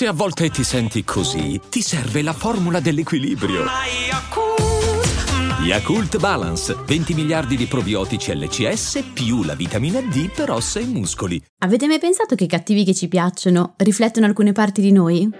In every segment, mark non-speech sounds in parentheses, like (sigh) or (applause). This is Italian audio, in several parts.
Se a volte ti senti così, ti serve la formula dell'equilibrio. Yakult Balance, 20 miliardi di probiotici LCS più la vitamina D per ossa e muscoli. Avete mai pensato che i cattivi che ci piacciono riflettono alcune parti di noi?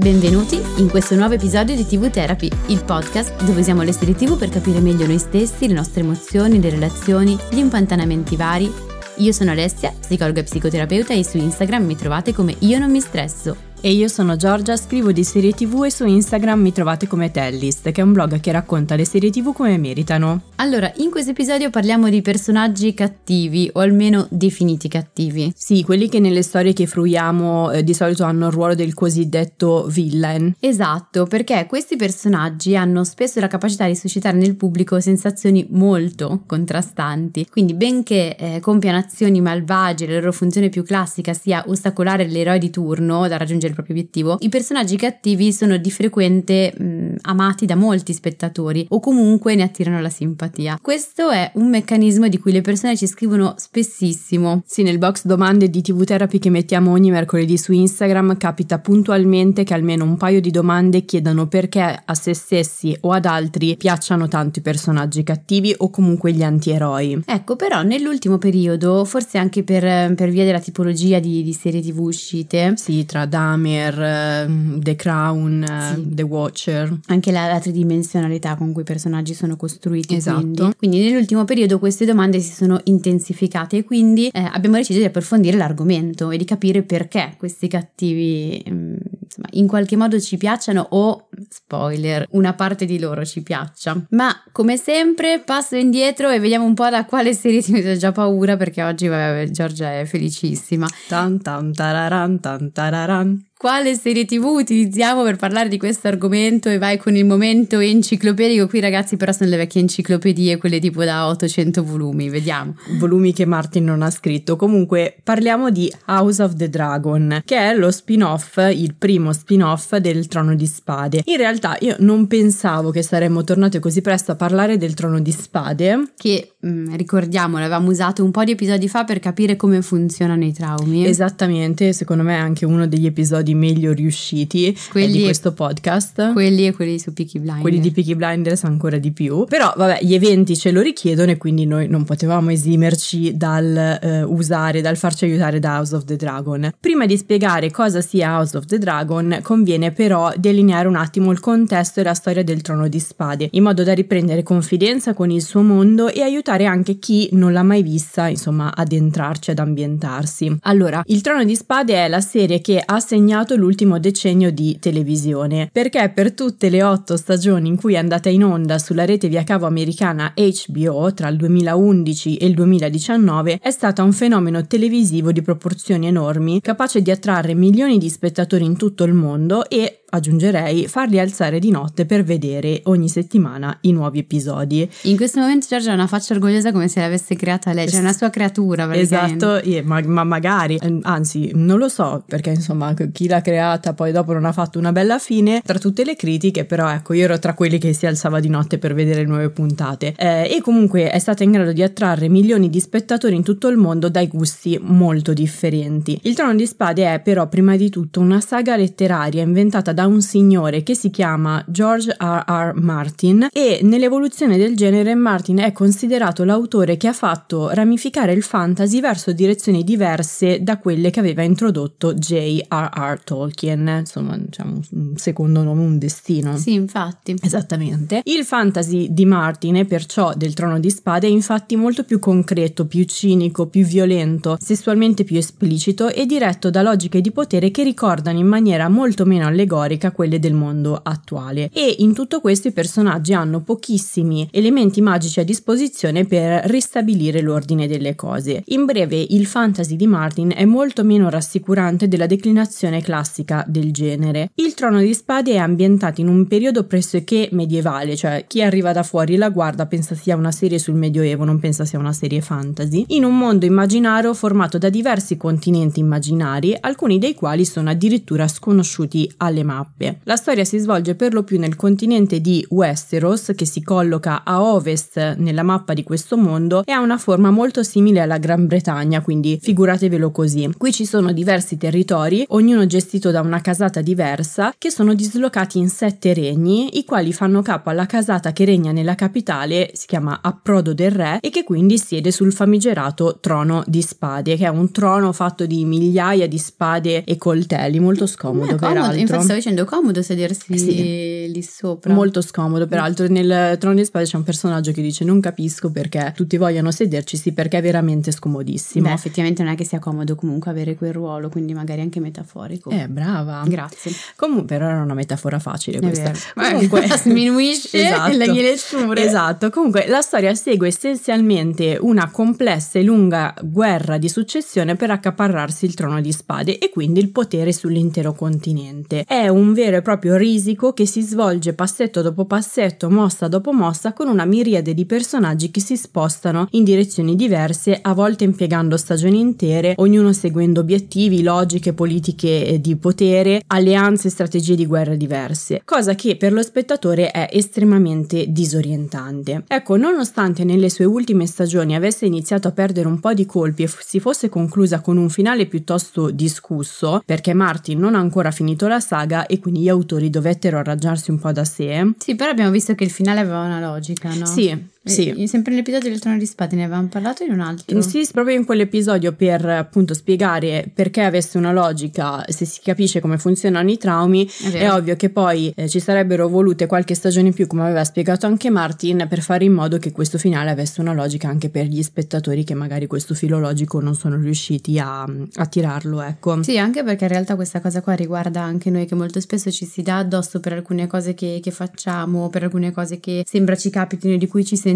Benvenuti in questo nuovo episodio di TV Therapy, il podcast dove usiamo le serie TV per capire meglio noi stessi, le nostre emozioni, le relazioni, gli impantanamenti vari. Io sono Alessia, psicologa e psicoterapeuta e su Instagram mi trovate come Io non mi stresso. E io sono Giorgia, scrivo di serie tv e su Instagram mi trovate come Tellist, che è un blog che racconta le serie tv come meritano. Allora, in questo episodio parliamo di personaggi cattivi, o almeno definiti cattivi. Sì, quelli che nelle storie che fruiamo eh, di solito hanno il ruolo del cosiddetto villain. Esatto, perché questi personaggi hanno spesso la capacità di suscitare nel pubblico sensazioni molto contrastanti. Quindi, benché eh, compiano azioni malvagie, la loro funzione più classica sia ostacolare l'eroe di turno da raggiungere il proprio obiettivo, i personaggi cattivi sono di frequente mh, amati da molti spettatori o comunque ne attirano la simpatia. Questo è un meccanismo di cui le persone ci scrivono spessissimo. Sì, nel box domande di TV Therapy che mettiamo ogni mercoledì su Instagram capita puntualmente che almeno un paio di domande chiedano perché a se stessi o ad altri piacciono tanto i personaggi cattivi o comunque gli antieroi. Ecco, però nell'ultimo periodo, forse anche per, per via della tipologia di, di serie TV uscite, sì, tra Dame Dahmer, uh, The Crown, uh, sì. The Watcher. Anche la, la, tridimensionalità con cui i personaggi sono costruiti. Esatto. Quindi. quindi nell'ultimo periodo queste domande si sono intensificate e quindi eh, abbiamo deciso di approfondire l'argomento e di capire perché questi cattivi mh, mm, insomma, in qualche modo ci piacciono o, spoiler, una parte di loro ci piaccia. Ma come sempre passo indietro e vediamo un po' da quale serie ti ho già paura perché oggi vabbè, Giorgia è felicissima. Tan tan tararan tan tararan. Quale serie TV utilizziamo per parlare di questo argomento? E vai con il momento enciclopedico. Qui, ragazzi, però sono le vecchie enciclopedie, quelle tipo da 800 volumi. Vediamo. Volumi che Martin non ha scritto. Comunque, parliamo di House of the Dragon, che è lo spin-off, il primo spin-off del Trono di Spade. In realtà, io non pensavo che saremmo tornate così presto a parlare del Trono di Spade. Che mh, mm, ricordiamo, l'avevamo usato un po' di episodi fa per capire come funzionano i traumi. Esattamente, secondo me è anche uno degli episodi episodi meglio riusciti eh, quelli, di questo podcast. Quelli e quelli su Peaky Blinders. Quelli di Peaky Blinders ancora di più. Però vabbè, gli eventi ce lo richiedono e quindi noi non potevamo esimerci dal eh, usare, dal farci aiutare da House of the Dragon. Prima di spiegare cosa sia House of the Dragon, conviene però delineare un attimo il contesto e la storia del Trono di Spade, in modo da riprendere confidenza con il suo mondo e aiutare anche chi non l'ha mai vista, insomma, ad entrarci, ad ambientarsi. Allora, il Trono di Spade è la serie che ha segnato segnato l'ultimo decennio di televisione, perché per tutte le otto stagioni in cui è andata in onda sulla rete via cavo americana HBO tra il 2011 e il 2019 è stata un fenomeno televisivo di proporzioni enormi, capace di attrarre milioni di spettatori in tutto il mondo e aggiungerei, farli alzare di notte per vedere ogni settimana i nuovi episodi. In questo momento Giorgia ha una faccia orgogliosa come se l'avesse creata lei, cioè una sua creatura. Esatto, yeah, ma, ma, magari, ehm, anzi non lo so perché insomma chi l'ha creata poi dopo non ha fatto una bella fine tra tutte le critiche, però ecco io ero tra quelli che si alzava di notte per vedere nuove puntate eh, e comunque è stata in grado di attrarre milioni di spettatori in tutto il mondo dai gusti molto differenti. Il Trono di Spade è però prima di tutto una saga letteraria inventata da da un signore che si chiama George R. R. Martin e nell'evoluzione del genere Martin è considerato l'autore che ha fatto ramificare il fantasy verso direzioni diverse da quelle che aveva introdotto J.R.R. Tolkien, insomma diciamo un secondo nome, un destino. Sì, infatti. Esattamente. Il fantasy di Martin e perciò del Trono di Spade è infatti molto più concreto, più cinico, più violento, sessualmente più esplicito e diretto da logiche di potere che ricordano in maniera molto meno allegorica storica quelle del mondo attuale. E in tutto questo i personaggi hanno pochissimi elementi magici a disposizione per ristabilire l'ordine delle cose. In breve, il fantasy di Martin è molto meno rassicurante della declinazione classica del genere. Il Trono di Spade è ambientato in un periodo pressoché medievale, cioè chi arriva da fuori la guarda pensa sia una serie sul Medioevo, non pensa sia una serie fantasy, in un mondo immaginario formato da diversi continenti immaginari, alcuni dei quali sono addirittura sconosciuti alle mappe. La storia si svolge per lo più nel continente di Westeros, che si colloca a ovest nella mappa di questo mondo e ha una forma molto simile alla Gran Bretagna, quindi figuratevelo così. Qui ci sono diversi territori, ognuno gestito da una casata diversa, che sono dislocati in sette regni, i quali fanno capo alla casata che regna nella capitale, si chiama Approdo del Re, e che quindi siede sul famigerato trono di spade, che è un trono fatto di migliaia di spade e coltelli, molto scomodo, Beh, comodo. peraltro. Infatti stavo dicendo comodo sedersi Sì. lì sopra. Molto scomodo, peraltro nel Trono di Spade c'è un personaggio che dice non capisco perché tutti vogliono sederci, sì perché è veramente scomodissimo. Beh, effettivamente non è che sia comodo comunque avere quel ruolo, quindi magari anche metaforico. Eh, brava. Grazie. Comunque, però era una metafora facile È questa. vero. Comunque, (laughs) sminuisce Esatto. le mie letture. Esatto, comunque la storia segue essenzialmente una complessa e lunga guerra di successione per accaparrarsi il trono di spade e quindi il potere sull'intero continente. È un vero e proprio risico che si svolge passetto dopo passetto, mossa dopo mossa, con una miriade di personaggi che si spostano in direzioni diverse, a volte impiegando stagioni intere, ognuno seguendo obiettivi, logiche, politiche eh, di potere, alleanze e strategie di guerra diverse, cosa che per lo spettatore è estremamente disorientante. Ecco, nonostante nelle sue ultime stagioni avesse iniziato a perdere un po' di colpi e f- si fosse conclusa con un finale piuttosto discusso, perché Martin non ha ancora finito la saga e quindi gli autori dovettero arrangiarsi un po' da sé. Sì, però abbiamo visto che il finale aveva una logica, no? Sì, sì. E- sempre nell'episodio del Trono di Spade ne avevamo parlato in un altro. Sì, proprio in quell'episodio per appunto spiegare perché avesse una logica, se si capisce come funzionano i traumi, È è ovvio che poi eh, ci sarebbero volute qualche stagione in più, come aveva spiegato anche Martin, per fare in modo che questo finale avesse una logica anche per gli spettatori che magari questo filo logico non sono riusciti a, a tirarlo, ecco. Sì, anche perché in realtà questa cosa qua riguarda anche noi che molto spesso ci si dà addosso per alcune cose che, che facciamo, per alcune cose che sembra ci capitino e di cui ci sentiamo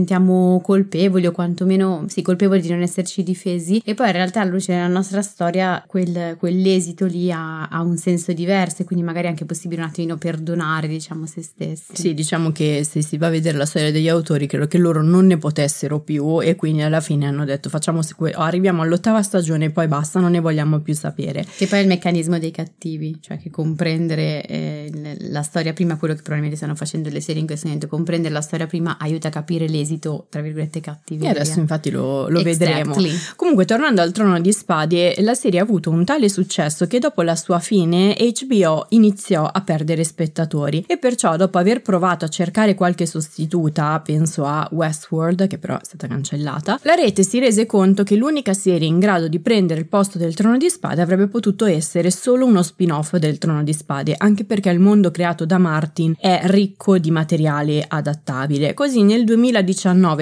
colpevoli o quantomeno sì, colpevoli di non esserci difesi e poi in realtà alla luce della nostra storia quel- quell'esito lì ha, ha un senso diverso e quindi magari è anche possibile un attimino perdonare diciamo se stessi. Sì, diciamo che se si va a vedere la storia degli autori, credo che loro non ne potessero più e quindi alla fine hanno detto facciamo seque- arriviamo all'ottava stagione e poi basta, non ne vogliamo più sapere. Che poi è il meccanismo dei cattivi, cioè che comprendere eh, la storia prima, quello che probabilmente stanno facendo le serie in questo momento, comprendere la storia prima aiuta a capire l'esito, tra virgolette, cattivo. E adesso infatti lo, lo vedremo. Comunque, tornando al Trono di Spade, la serie ha avuto un tale successo che dopo la sua fine HBO iniziò a perdere spettatori e perciò dopo aver provato a cercare qualche sostituta, penso a Westworld, che però è stata cancellata, la rete si rese conto che l'unica serie in grado di prendere il posto del Trono di Spade avrebbe potuto essere solo uno spin-off del Trono di Spade, anche perché il mondo creato da Martin è ricco di materiale adattabile. Così nel 2019,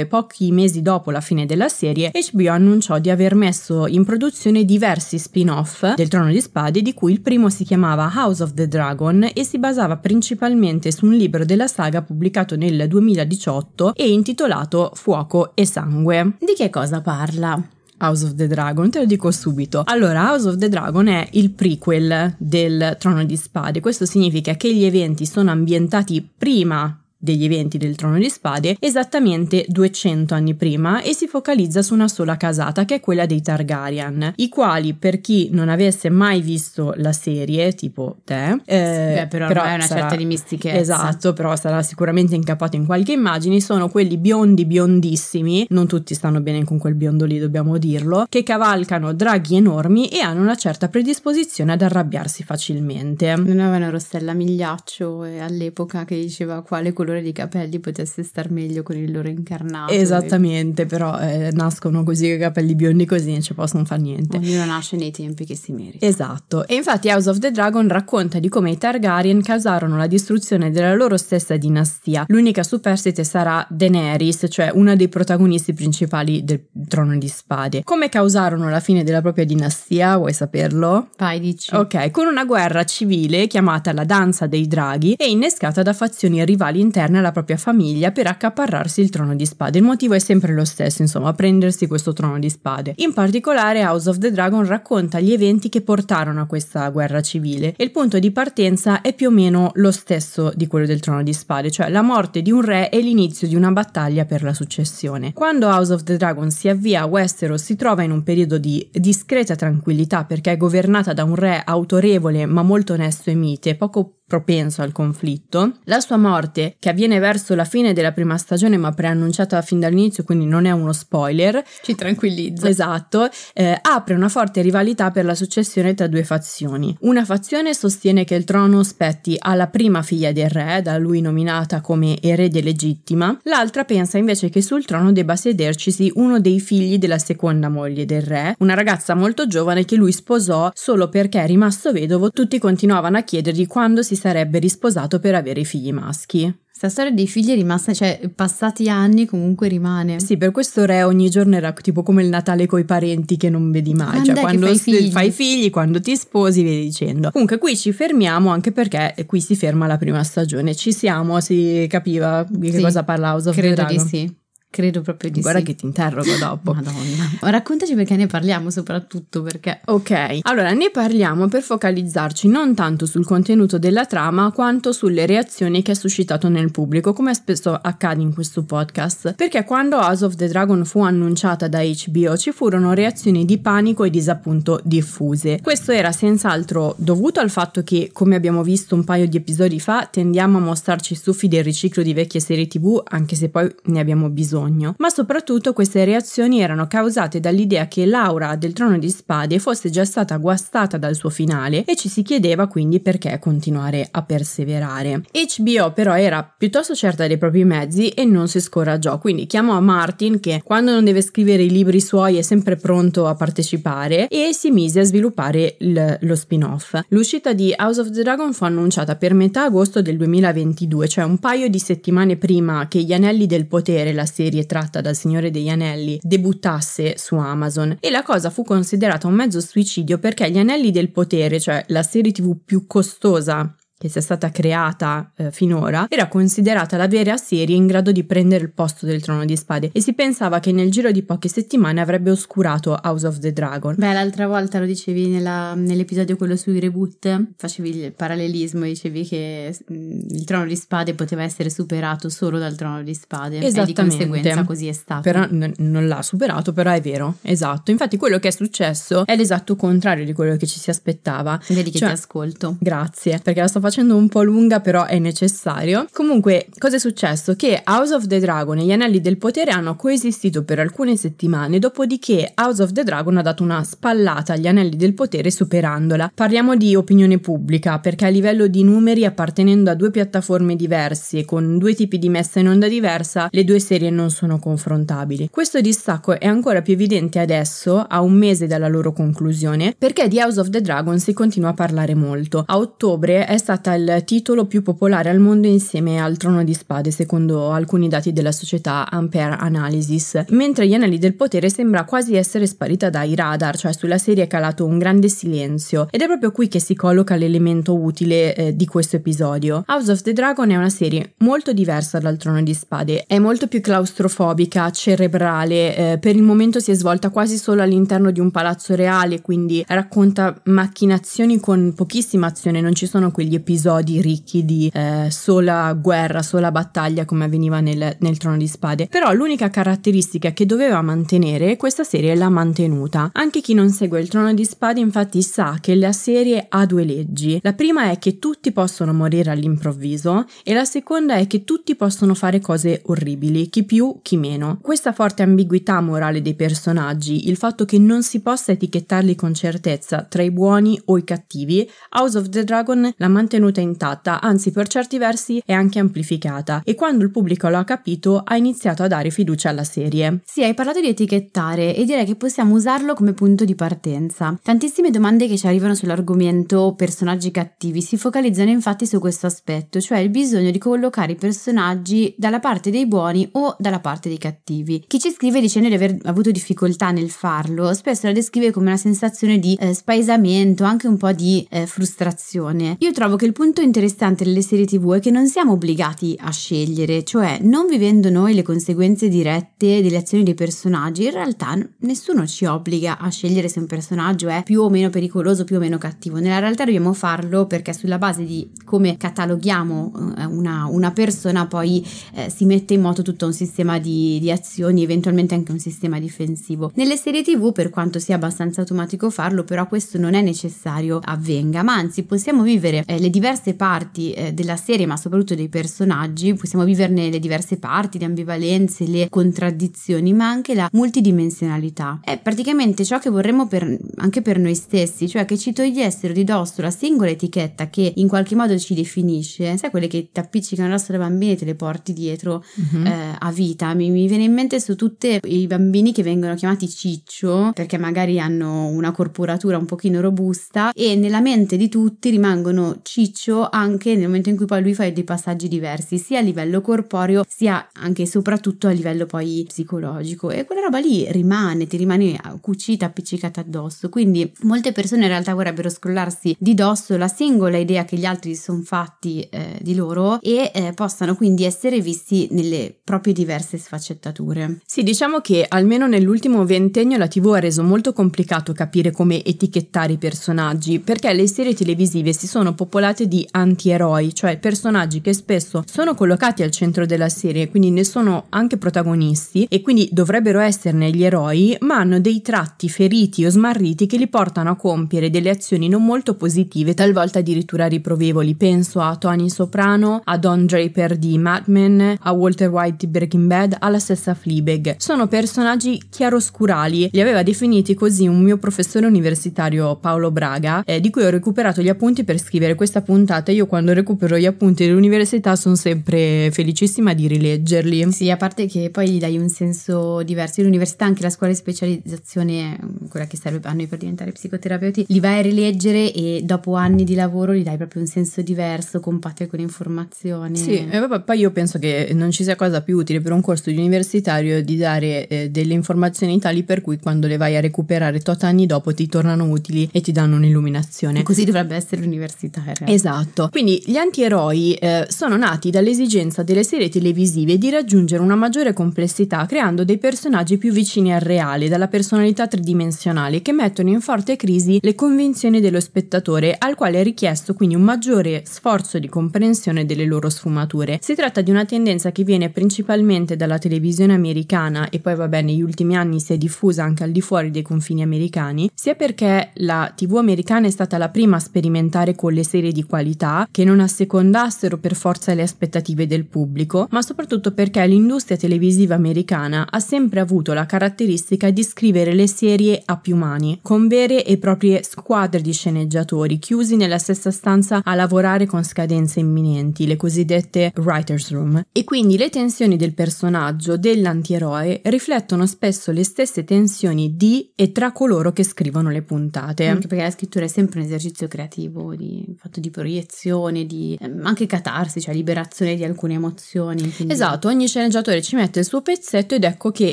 pochi mesi dopo la fine della serie, HBO annunciò di aver messo in produzione diversi spin-off del Trono di Spade, di cui il primo si chiamava House of the Dragon e si basava principalmente su un libro della saga pubblicato nel 2018 e intitolato Fuoco e Sangue. Di che cosa parla? House of the Dragon, te lo dico subito. Allora, House of the Dragon è il prequel del Trono di Spade. Questo significa che gli eventi sono ambientati prima degli eventi del Trono di Spade esattamente 200 anni prima e si focalizza su una sola casata che è quella dei Targaryen, i quali per chi non avesse mai visto la serie, tipo te, eh, Beh, però, ormai è una sarà- certa di mistichezza. Esatto, però sarà sicuramente incappato in qualche immagine, sono quelli biondi biondissimi, non tutti stanno bene con quel biondo lì, dobbiamo dirlo, che cavalcano draghi enormi e hanno una certa predisposizione ad arrabbiarsi facilmente. Non avevano Rossella Migliaccio eh, all'epoca che diceva quale colore colore di capelli potesse star meglio con il loro incarnato. Esattamente, però eh, nascono così i capelli biondi così non ci possono fare niente. Ognuno nasce nei tempi che si merita. Esatto, e infatti House of the Dragon racconta di come i Targaryen causarono la distruzione della loro stessa dinastia. L'unica superstite sarà Daenerys, cioè una dei protagonisti principali del trono di spade. Come causarono la fine della propria dinastia? Vuoi saperlo? Vai, dici. Ok, con una guerra civile chiamata la danza dei draghi e innescata da fazioni rivali interne alla propria famiglia per accaparrarsi il trono di spade. Il motivo è sempre lo stesso, insomma, prendersi questo trono di spade. In particolare House of the Dragon racconta gli eventi che portarono a questa guerra civile e il punto di partenza è più o meno lo stesso di quello del trono di spade, cioè la morte di un re e l'inizio di una battaglia per la successione. Quando House of the Dragon si avvia a Westeros si trova in un periodo di discreta tranquillità perché è governata da un re autorevole ma molto onesto e mite, poco propenso al conflitto. La sua morte, che avviene verso la fine della prima stagione ma preannunciata fin dall'inizio, quindi non è uno spoiler, ci tranquillizza. Esatto, eh, apre una forte rivalità per la successione tra due fazioni. Una fazione sostiene che il trono spetti alla prima figlia del re, da lui nominata come erede legittima, l'altra pensa invece che sul trono debba sedercisi uno dei figli della seconda moglie del re, una ragazza molto giovane che lui sposò solo perché rimasto vedovo tutti continuavano a chiedergli quando si sarebbe risposato per avere i figli maschi. Questa storia dei figli è rimasta, cioè passati anni comunque rimane. Sì, per questo re ogni giorno era tipo come il Natale coi parenti che non vedi mai. Quando cioè quando fai figli? fai figli, quando ti sposi, via dicendo. Comunque qui ci fermiamo anche perché qui si ferma la prima stagione. Ci siamo, si capiva di che Sì, cosa parla House of the Credo di Dragon. sì. Credo proprio di Guarda sì. che ti interrogo dopo. Madonna. Raccontaci perché ne parliamo soprattutto perché Ok, allora ne parliamo per focalizzarci non tanto sul contenuto della trama quanto sulle reazioni che ha suscitato nel pubblico, come spesso accade in questo podcast. Perché quando House of the Dragon fu annunciata da HBO ci furono reazioni di panico e disappunto diffuse. Questo era senz'altro dovuto al fatto che, come abbiamo visto un paio di episodi fa, tendiamo a mostrarci stufi del riciclo di vecchie serie TV, anche se poi ne abbiamo bisogno. Ma soprattutto queste reazioni erano causate dall'idea che Laura del Trono di Spade fosse già stata guastata dal suo finale e ci si chiedeva quindi perché continuare a perseverare. HBO però era piuttosto certa dei propri mezzi e non si scoraggiò, quindi chiamò Martin che quando non deve scrivere i libri suoi è sempre pronto a partecipare e si mise a sviluppare il- lo spin-off. L'uscita di House of the Dragon fu annunciata per metà agosto del 2022, cioè un paio di settimane prima che Gli Anelli del Potere, la serie tratta dal Signore degli Anelli, debuttasse su Amazon. E la cosa fu considerata un mezzo suicidio perché Gli Anelli del Potere, cioè la serie TV più costosa che sia stata creata eh, finora, era considerata la vera serie in grado di prendere il posto del trono di spade e si pensava che nel giro di poche settimane avrebbe oscurato House of the Dragon. Beh, l'altra volta lo dicevi nella- nell'episodio quello sui reboot, facevi il parallelismo, dicevi che mm, il trono di spade poteva essere superato solo dal trono di spade. E di Esattamente. conseguenza così è stato. Però n- non l'ha superato, però è vero, esatto. Infatti quello che è successo è l'esatto contrario di quello che ci si aspettava. Vedi che Cioè- ti ascolto. Grazie, perché la sto facendo un po' lunga, però è necessario. Comunque, cosa è successo? Che House of the Dragon e gli Anelli del Potere hanno coesistito per alcune settimane, dopodiché House of the Dragon ha dato una spallata agli Anelli del Potere superandola. Parliamo di opinione pubblica, perché a livello di numeri, appartenendo a due piattaforme diverse e con due tipi di messa in onda diversa, le due serie non sono confrontabili. Questo distacco è ancora più evidente adesso, a un mese dalla loro conclusione, perché di House of the Dragon si continua a parlare molto. A ottobre è stata il titolo più popolare al mondo insieme al Trono di Spade, secondo alcuni dati della società Ampere Analysis, mentre Gli Anelli del Potere sembra quasi essere sparita dai radar, cioè sulla serie è calato un grande silenzio, ed è proprio qui che si colloca l'elemento utile eh, di questo episodio. House of the Dragon è una serie molto diversa dal Trono di Spade, è molto più claustrofobica, cerebrale, eh, per il momento si è svolta quasi solo all'interno di un palazzo reale, quindi racconta macchinazioni con pochissima azione, non ci sono quegli episodi ricchi di eh, sola guerra, sola battaglia come avveniva nel, nel Trono di Spade. Però l'unica caratteristica che doveva mantenere questa serie l'ha mantenuta. Anche chi non segue il Trono di Spade infatti sa che la serie ha due leggi. La prima è che tutti possono morire all'improvviso e la seconda è che tutti possono fare cose orribili, chi più, chi meno. Questa forte ambiguità morale dei personaggi, il fatto che non si possa etichettarli con certezza tra i buoni o i cattivi, House of the Dragon l'ha mantenuta mantenuta intatta, anzi per certi versi è anche amplificata e quando il pubblico lo ha capito ha iniziato a dare fiducia alla serie. Sì, hai parlato di etichettare e direi che possiamo usarlo come punto di partenza. Tantissime domande che ci arrivano sull'argomento personaggi cattivi si focalizzano infatti su questo aspetto, cioè il bisogno di collocare i personaggi dalla parte dei buoni o dalla parte dei cattivi. Chi ci scrive dicendo di aver avuto difficoltà nel farlo, spesso la descrive come una sensazione di eh, spaesamento, anche un po' di eh, frustrazione. Io trovo che il punto interessante delle serie TV è che non siamo obbligati a scegliere, cioè non vivendo noi le conseguenze dirette delle azioni dei personaggi, in realtà nessuno ci obbliga a scegliere se un personaggio è più o meno pericoloso, più o meno cattivo. Nella realtà dobbiamo farlo perché sulla base di come cataloghiamo eh, una, una persona poi eh, si mette in moto tutto un sistema di, di azioni, eventualmente anche un sistema difensivo. Nelle serie TV, per quanto sia abbastanza automatico farlo, però questo non è necessario avvenga, ma anzi possiamo vivere eh, le diverse parti eh, della serie, ma soprattutto dei personaggi, possiamo viverne le diverse parti, le ambivalenze, le contraddizioni, ma anche la multidimensionalità. È praticamente ciò che vorremmo per, anche per noi stessi, cioè che ci togliessero di dosso la singola etichetta che in qualche modo ci definisce, sai quelle che ti appiccicano addosso da bambini e te le porti dietro mm-hmm. eh, a vita. Mi, mi viene in mente su tutti i bambini che vengono chiamati ciccio perché magari hanno una corporatura un pochino robusta e nella mente di tutti rimangono ciccio anche nel momento in cui poi lui fa dei passaggi diversi, sia a livello corporeo sia anche e soprattutto a livello poi psicologico e quella roba lì rimane, ti rimane cucita, appiccicata addosso. Quindi molte persone in realtà vorrebbero scrollarsi di dosso la singola idea che gli altri sono fatti eh, di loro e eh, possano quindi essere visti nelle proprie diverse sfaccettature. Sì, diciamo che almeno nell'ultimo ventennio la TV ha reso molto complicato capire come etichettare i personaggi, perché le serie televisive si sono popolate di antieroi, cioè personaggi che spesso sono collocati al centro della serie, quindi ne sono anche protagonisti e quindi dovrebbero esserne gli eroi, ma hanno dei tratti feriti o smarriti che li portano a compiere delle azioni non molto positive, talvolta addirittura riprovevoli. Penso a Tony Soprano, a Don Draper di Mad Men, a Walter White di Breaking Bad, alla stessa Fleabag. Sono personaggi chiaroscurali, li aveva definiti così un mio professore universitario Paolo Braga, eh, di cui ho recuperato gli appunti per scrivere questa puntata. Io quando recupero gli appunti dell'università sono sempre felicissima di rileggerli. Sì, a parte che poi gli dai un senso diverso. L'università, anche la scuola di specializzazione, quella che serve a noi per diventare psicoterapeuti, li vai a rileggere e dopo anni di lavoro gli dai proprio un senso diverso, compatti con informazioni. Sì, e vabbè, poi io penso che non ci sia cosa più utile per un corso di universitario di dare eh, delle informazioni tali per cui quando le vai a recuperare tot anni dopo ti tornano utili e ti danno un'illuminazione. Così dovrebbe essere l'università. Esatto. Quindi gli antieroi eh, sono nati dall'esigenza delle serie televisive di raggiungere una maggiore complessità creando dei personaggi più vicini al reale, dalla personalità tridimensionale, che mettono in forte crisi le convinzioni dello spettatore, al quale è richiesto quindi un maggiore sforzo di comprensione delle loro sfumature. Si tratta di una tendenza che viene principalmente dalla televisione americana e poi vabbè negli ultimi anni si è diffusa anche al di fuori dei confini americani, sia perché la TV americana è stata la prima a sperimentare con le serie di qualità che non assecondassero per forza le aspettative del pubblico, ma soprattutto perché l'industria televisiva americana ha sempre avuto la caratteristica di scrivere le serie a più mani, con vere e proprie squadre di sceneggiatori chiusi nella stessa stanza a lavorare con scadenze imminenti, le cosiddette writer's room. E quindi le tensioni del personaggio, dell'antieroe, riflettono spesso le stesse tensioni di e tra coloro che scrivono le puntate. Anche perché la scrittura è sempre un esercizio creativo, di, fatto di proiezione, di ehm, anche catarsi, cioè liberazione di alcune emozioni. Quindi... Esatto, ogni sceneggiatore ci mette il suo pezzetto ed ecco che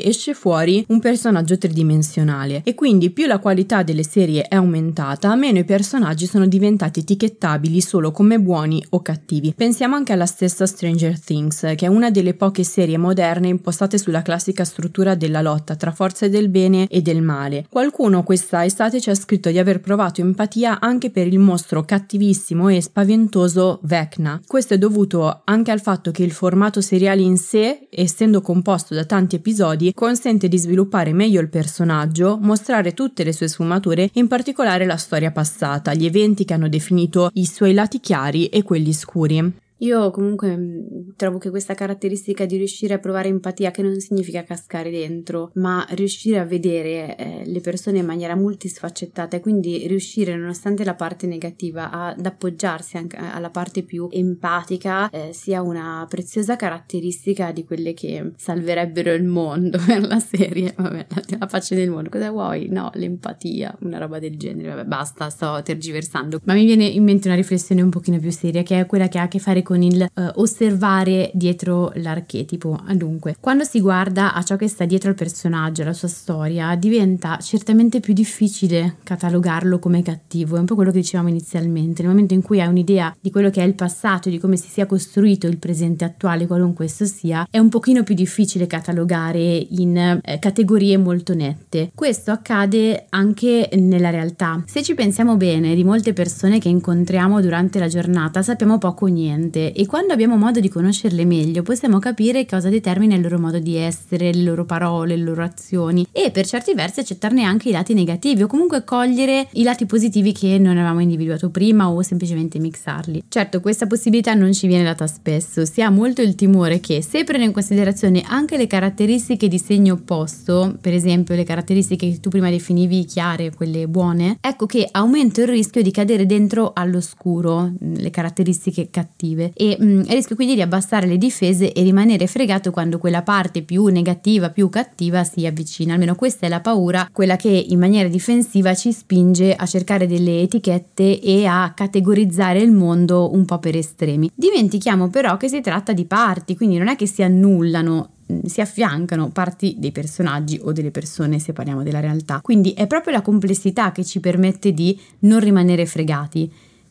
esce fuori un personaggio tridimensionale. E quindi più la qualità delle serie è aumentata, meno i personaggi sono diventati etichettabili solo come buoni o cattivi. Pensiamo anche alla stessa Stranger Things, che è una delle poche serie moderne impostate sulla classica struttura della lotta tra forze del bene e del male. Qualcuno questa estate ci ha scritto di aver provato empatia anche per il mostro cattivissimo e spaventoso Vecna. Questo è dovuto anche al fatto che il formato seriale in sé, essendo composto da tanti episodi, consente di sviluppare meglio il personaggio, mostrare tutte le sue sfumature in particolare la storia passata, gli eventi che hanno definito i suoi lati chiari e quelli scuri. Io comunque mm, trovo che questa caratteristica di riuscire a provare empatia, che non significa cascare dentro, ma riuscire a vedere eh, le persone in maniera multisfaccettata e quindi riuscire, nonostante la parte negativa, ad appoggiarsi anche alla parte più empatica, eh, sia una preziosa caratteristica di quelle che salverebbero il mondo (laughs) per la serie. Vabbè, la, la pace del mondo, cosa vuoi? No, l'empatia, una roba del genere. Vabbè, basta, sto tergiversando. Ma mi viene in mente una riflessione un pochino più seria, che è quella che ha a che fare con il uh, osservare dietro l'archetipo. Dunque, quando si guarda a ciò che sta dietro al personaggio, alla sua storia, diventa certamente più difficile catalogarlo come cattivo. È un po' quello che dicevamo inizialmente. Nel momento in cui hai un'idea di quello che è il passato, di come si sia costruito il presente attuale, qualunque esso sia, è un pochino più difficile catalogare in eh, categorie molto nette. Questo accade anche nella realtà. Se ci pensiamo bene, di molte persone che incontriamo durante la giornata sappiamo poco o niente e quando abbiamo modo di conoscerle meglio possiamo capire cosa determina il loro modo di essere, le loro parole, le loro azioni. E per certi versi accettarne anche i lati negativi o comunque cogliere i lati positivi che non avevamo individuato prima o semplicemente mixarli. Certo, questa possibilità non ci viene data spesso, si ha molto il timore che se prendo in considerazione anche le caratteristiche di segno opposto, per esempio le caratteristiche che tu prima definivi chiare, quelle buone, ecco che aumento il rischio di cadere dentro all'oscuro, le caratteristiche cattive e mh, mm, rischio quindi di abbassare le difese e rimanere fregato quando quella parte più negativa, più cattiva si avvicina. Almeno questa è la paura, quella che in maniera difensiva ci spinge a cercare delle etichette e a categorizzare il mondo un po' per estremi. Dimentichiamo però che si tratta di parti, quindi non è che si annullano mm, si affiancano parti dei personaggi o delle persone se parliamo della realtà. Quindi è proprio la complessità che ci permette di non rimanere fregati.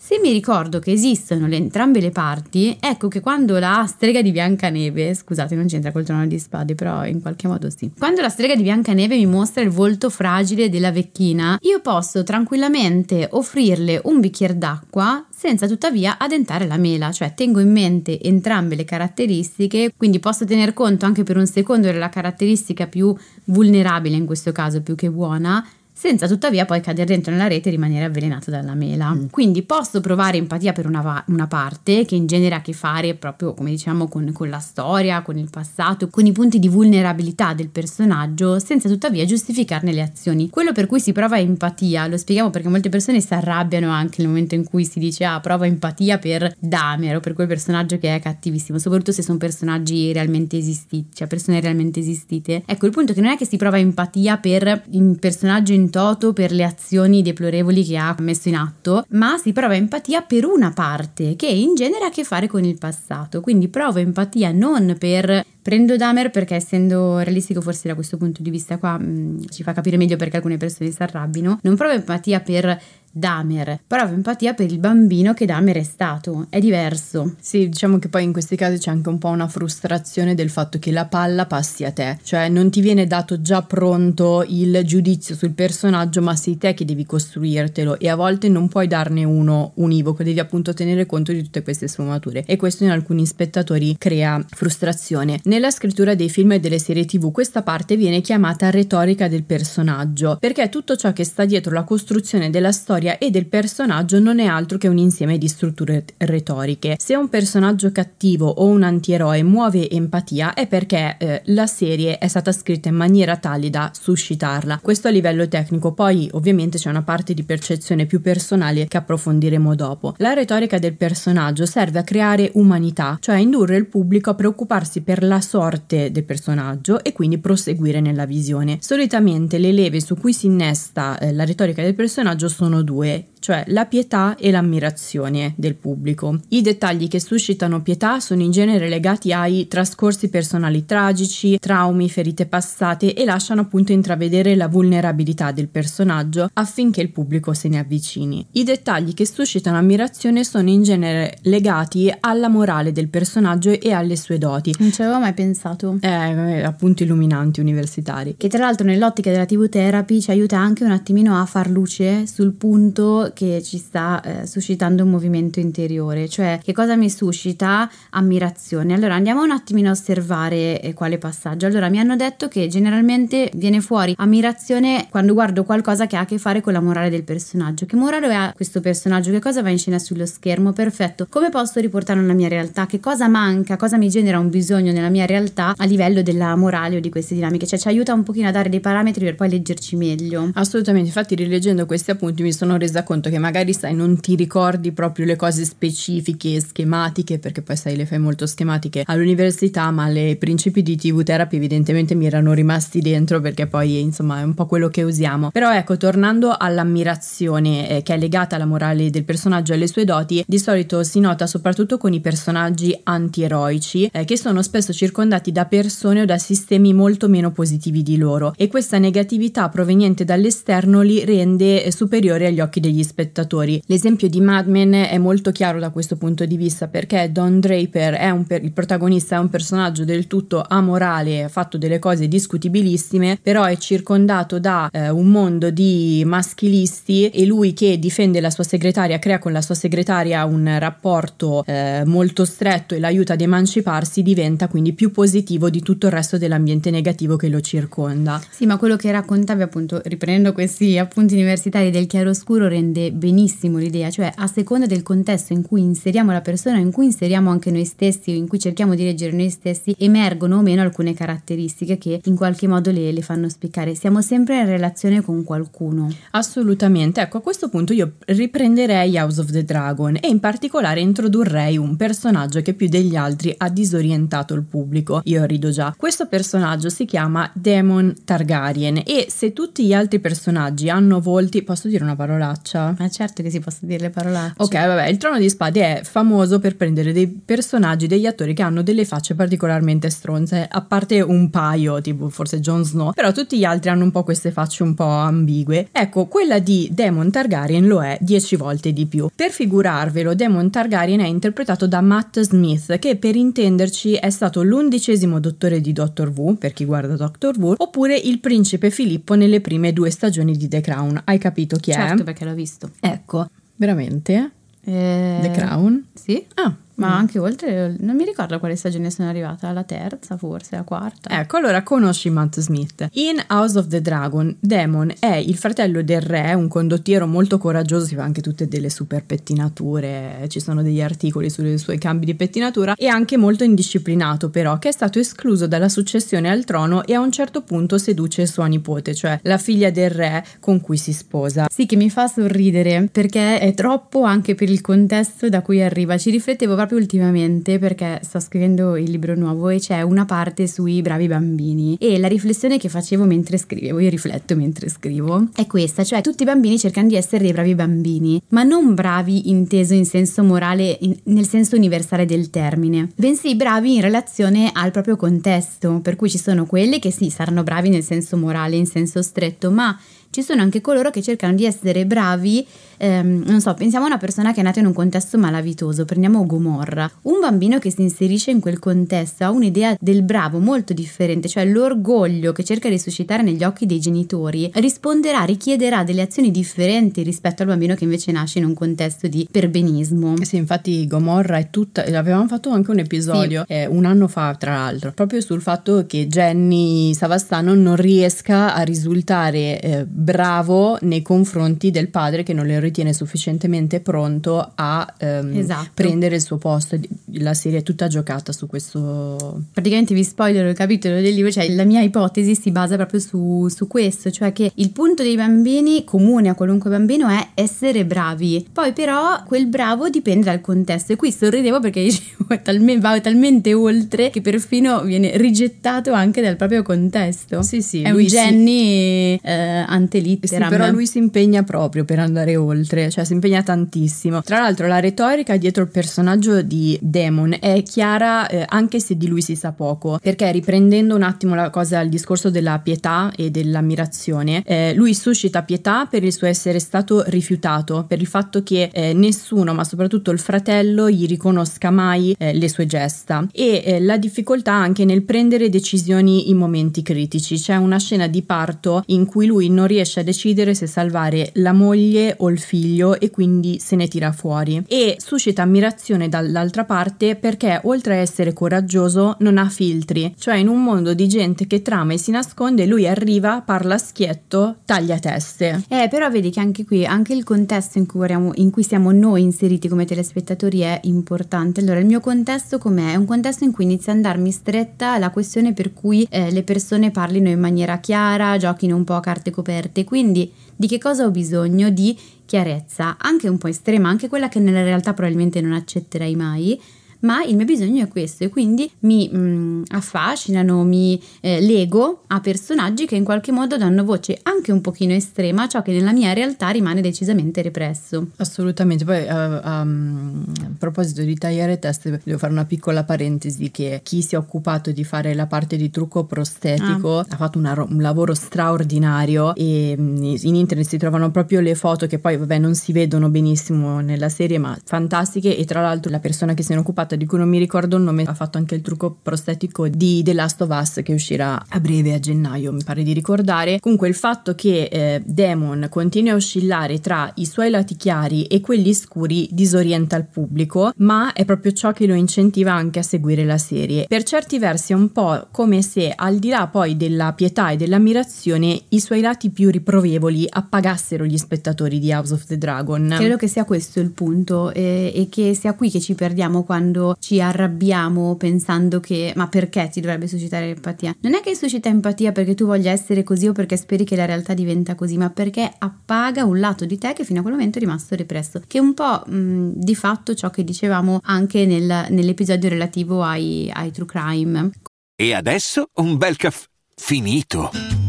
Se mi ricordo che esistono le, entrambe le parti, ecco che quando la strega di Biancaneve, scusate non c'entra col trono di spade, però in qualche modo sì, quando la strega di Biancaneve mi mostra il volto fragile della vecchina, io posso tranquillamente offrirle un bicchiere d'acqua senza tuttavia addentare la mela, cioè tengo in mente entrambe le caratteristiche, quindi posso tener conto anche per un secondo della caratteristica più vulnerabile in questo caso più che buona, senza tuttavia poi cadere dentro nella rete e rimanere avvelenato dalla mela. Mm. Quindi posso provare empatia per una, una, parte che in genere ha a che fare proprio, come diciamo, con, con, la storia, con il passato, con i punti di vulnerabilità del personaggio, senza tuttavia giustificarne le azioni. Quello per cui si prova empatia, lo spieghiamo perché molte persone si arrabbiano anche nel momento in cui si dice ah, prova empatia per Damer o per quel personaggio che è cattivissimo, soprattutto se sono personaggi realmente esistiti, cioè persone realmente esistite. Ecco, il punto è che non è che si prova empatia per un personaggio in toto per le azioni deplorevoli che ha messo in atto, ma si prova empatia per una parte che in genere ha a che fare con il passato. Quindi provo empatia non per Prendo Damer perché essendo realistico forse da questo punto di vista qua mh, mm, ci fa capire meglio perché alcune persone si arrabbino. Non provo empatia per Damer, provo empatia per il bambino che Damer è stato, è diverso. Sì, diciamo che poi in questi casi c'è anche un po' una frustrazione del fatto che la palla passi a te, cioè non ti viene dato già pronto il giudizio sul personaggio, ma sei te che devi costruirtelo e a volte non puoi darne uno univoco, devi appunto tenere conto di tutte queste sfumature e questo in alcuni spettatori crea frustrazione. Nella scrittura dei film e delle serie TV questa parte viene chiamata retorica del personaggio, perché tutto ciò che sta dietro la costruzione della storia e del personaggio non è altro che un insieme di strutture retoriche. Se un personaggio cattivo o un antieroe muove empatia è perché eh, la serie è stata scritta in maniera tale da suscitarla. Questo a livello tecnico, poi ovviamente c'è una parte di percezione più personale che approfondiremo dopo. La retorica del personaggio serve a creare umanità, cioè a indurre il pubblico a preoccuparsi per la sorte del personaggio e quindi proseguire nella visione. Solitamente le leve su cui si innesta eh, la retorica del personaggio sono due, cioè la pietà e l'ammirazione del pubblico. I dettagli che suscitano pietà sono in genere legati ai trascorsi personali tragici, traumi, ferite passate e lasciano appunto intravedere la vulnerabilità del personaggio affinché il pubblico se ne avvicini. I dettagli che suscitano ammirazione sono in genere legati alla morale del personaggio e alle sue doti. Non ci mai pensato. Eh, appunto illuminanti universitari. Che tra l'altro nell'ottica della TV therapy ci aiuta anche un attimino a far luce sul punto che ci sta eh, suscitando un movimento interiore, cioè che cosa mi suscita? Ammirazione. Allora andiamo un attimino a osservare eh, quale passaggio. Allora mi hanno detto che generalmente viene fuori ammirazione quando guardo qualcosa che ha a che fare con la morale del personaggio. Che morale ha questo personaggio? Che cosa va in scena sullo schermo? Perfetto. Come posso riportarlo nella mia realtà? Che cosa manca? Cosa mi genera un bisogno nella mia realtà a livello della morale o di queste dinamiche? Cioè ci aiuta un pochino a dare dei parametri per poi leggerci meglio. Assolutamente, infatti rileggendo questi appunti mi sono resa conto che magari sai non ti ricordi proprio le cose specifiche, schematiche, perché poi sai le fai molto schematiche all'università, ma le principi di TV therapy evidentemente mi erano rimasti dentro perché poi insomma è un po' quello che usiamo. Però ecco, tornando all'ammirazione eh, che è legata alla morale del personaggio e alle sue doti, di solito si nota soprattutto con i personaggi antieroici eh, che sono spesso circondati da persone o da sistemi molto meno positivi di loro e questa negatività proveniente dall'esterno li rende eh, superiori agli occhi degli spettatori. L'esempio di Mad Men è molto chiaro da questo punto di vista perché Don Draper è per- il protagonista è un personaggio del tutto amorale, ha fatto delle cose discutibilissime, però è circondato da eh, un mondo di maschilisti e lui che difende la sua segretaria, crea con la sua segretaria un rapporto eh, molto stretto e l'aiuta ad emanciparsi, diventa quindi più positivo di tutto il resto dell'ambiente negativo che lo circonda. Sì, ma quello che raccontavi appunto, riprendendo questi appunti universitari del chiaroscuro, rende benissimo l'idea, cioè a seconda del contesto in cui inseriamo la persona, in cui inseriamo anche noi stessi o in cui cerchiamo di leggere noi stessi, emergono o meno alcune caratteristiche che in qualche modo le, le fanno spiccare. Siamo sempre in relazione con qualcuno. Assolutamente, ecco a questo punto io riprenderei House of the Dragon e in particolare introdurrei un personaggio che più degli altri ha disorientato il pubblico. Io rido già. Questo personaggio si chiama Demon Targaryen e se tutti gli altri personaggi hanno volti, posso dire una parolaccia? Ma certo che si possono dire le parolacce. Ok, vabbè, il Trono di Spade è famoso per prendere dei personaggi, degli attori che hanno delle facce particolarmente stronze, a parte un paio, tipo forse Jon Snow, però tutti gli altri hanno un po' queste facce un po' ambigue. Ecco, quella di Demon Targaryen lo è dieci volte di più. Per figurarvelo, Demon Targaryen è interpretato da Matt Smith, che per intenderci è stato l'undicesimo dottore di Doctor Who, per chi guarda Doctor Who, oppure il principe Filippo nelle prime due stagioni di The Crown. Hai capito chi certo, è? Certo, perché l'ho visto. Ecco, veramente? Eh, The Crown? Sì. Ah, ma anche oltre, non mi ricordo a quale stagione sono arrivata, alla terza forse, la quarta. Ecco, allora conosci Matt Smith. In House of the Dragon, Demon è il fratello del re, un condottiero molto coraggioso, si fa anche tutte delle super pettinature, ci sono degli articoli sui suoi cambi di pettinatura, e anche molto indisciplinato però, che è stato escluso dalla successione al trono e a un certo punto seduce sua nipote, cioè la figlia del re con cui si sposa. Sì, che mi fa sorridere perché è troppo anche per il contesto da cui arriva. Ci riflettevo proprio proprio ultimamente perché sto scrivendo il libro nuovo e c'è una parte sui bravi bambini. E la riflessione che facevo mentre scrivevo, io rifletto mentre scrivo, è questa, cioè tutti i bambini cercano di essere dei bravi bambini, ma non bravi inteso in senso morale, in, nel senso universale del termine, bensì bravi in relazione al proprio contesto, per cui ci sono quelli che sì, saranno bravi nel senso morale, in senso stretto, ma ci sono anche coloro che cercano di essere bravi, ehm, non so, pensiamo a una persona che è nata in un contesto malavitoso, prendiamo Gomorra, un bambino che si inserisce in quel contesto ha un'idea del bravo molto differente, cioè l'orgoglio che cerca di suscitare negli occhi dei genitori risponderà, richiederà delle azioni differenti rispetto al bambino che invece nasce in un contesto di perbenismo. Sì, infatti Gomorra è tutta, avevamo fatto anche un episodio sì. eh, un anno fa tra l'altro, proprio sul fatto che Jenny Savastano non riesca a risultare eh, bravo nei confronti del padre che non le ritiene sufficientemente pronto a ehm, esatto. prendere il suo posto. La serie è tutta giocata su questo. Praticamente vi spoiler il capitolo del libro, cioè la mia ipotesi si basa proprio su, su questo, cioè che il punto dei bambini, comune a qualunque bambino, è essere bravi. Poi però quel bravo dipende dal contesto e qui sorridevo perché (laughs) dicevo talmente, va talmente oltre che perfino viene rigettato anche dal proprio contesto. Sì, sì. È un Jenny sì. eh, ante litteram. Sì, però lui si impegna proprio per andare oltre, cioè si impegna tantissimo. Tra l'altro la retorica dietro il personaggio di Demon è chiara eh, anche se di lui si sa poco, perché riprendendo un attimo la cosa al discorso della pietà e dell'ammirazione, eh, lui suscita pietà per il suo essere stato rifiutato, per il fatto che eh, nessuno, ma soprattutto il fratello, gli riconosca mai eh, le sue gesta e eh, la difficoltà anche nel prendere decisioni in momenti critici. C'è una scena di parto in cui lui non riesce riesce a decidere se salvare la moglie o il figlio e quindi se ne tira fuori. E suscita ammirazione dall'altra parte perché oltre a essere coraggioso non ha filtri, cioè in un mondo di gente che trama e si nasconde lui arriva, parla schietto, taglia teste. Eh, però vedi che anche qui, anche il contesto in cui, in cui siamo noi inseriti come telespettatori è importante. Allora, il mio contesto com'è? È un contesto in cui inizia a andarmi stretta la questione per cui eh, le persone parlino in maniera chiara, giochino un po' a carte coperte. Quindi, di che cosa ho bisogno? Di chiarezza, anche un po' estrema, anche quella che nella realtà probabilmente non accetterai mai ma il mio bisogno è questo e quindi mi mh, mm, affascinano, mi eh, lego a personaggi che in qualche modo danno voce anche un pochino estrema a ciò che nella mia realtà rimane decisamente represso. Assolutamente, poi uh, um, a proposito di tagliare teste devo fare una piccola parentesi che chi si è occupato di fare la parte di trucco prostetico ah. ha fatto una, un lavoro straordinario e mm, in internet si trovano proprio le foto che poi vabbè non si vedono benissimo nella serie ma fantastiche e tra l'altro la persona che se ne è occupata di cui non mi ricordo il nome ha fatto anche il trucco prostetico di The Last of Us che uscirà a breve a gennaio mi pare di ricordare. Comunque il fatto che eh, Demon continui a oscillare tra i suoi lati chiari e quelli scuri disorienta il pubblico ma è proprio ciò che lo incentiva anche a seguire la serie. Per certi versi è un po' come se al di là poi della pietà e dell'ammirazione i suoi lati più riprovevoli appagassero gli spettatori di House of the Dragon. Credo che sia questo il punto e, e che sia qui che ci perdiamo quando quando ci arrabbiamo pensando che ma perché ti dovrebbe suscitare empatia? Non è che suscita empatia perché tu voglia essere così o perché speri che la realtà diventa così, ma perché appaga un lato di te che fino a quel momento è rimasto represso, che è un po' mh, di fatto ciò che dicevamo anche nel, nell'episodio relativo ai, ai true crime. E adesso un bel caffè finito.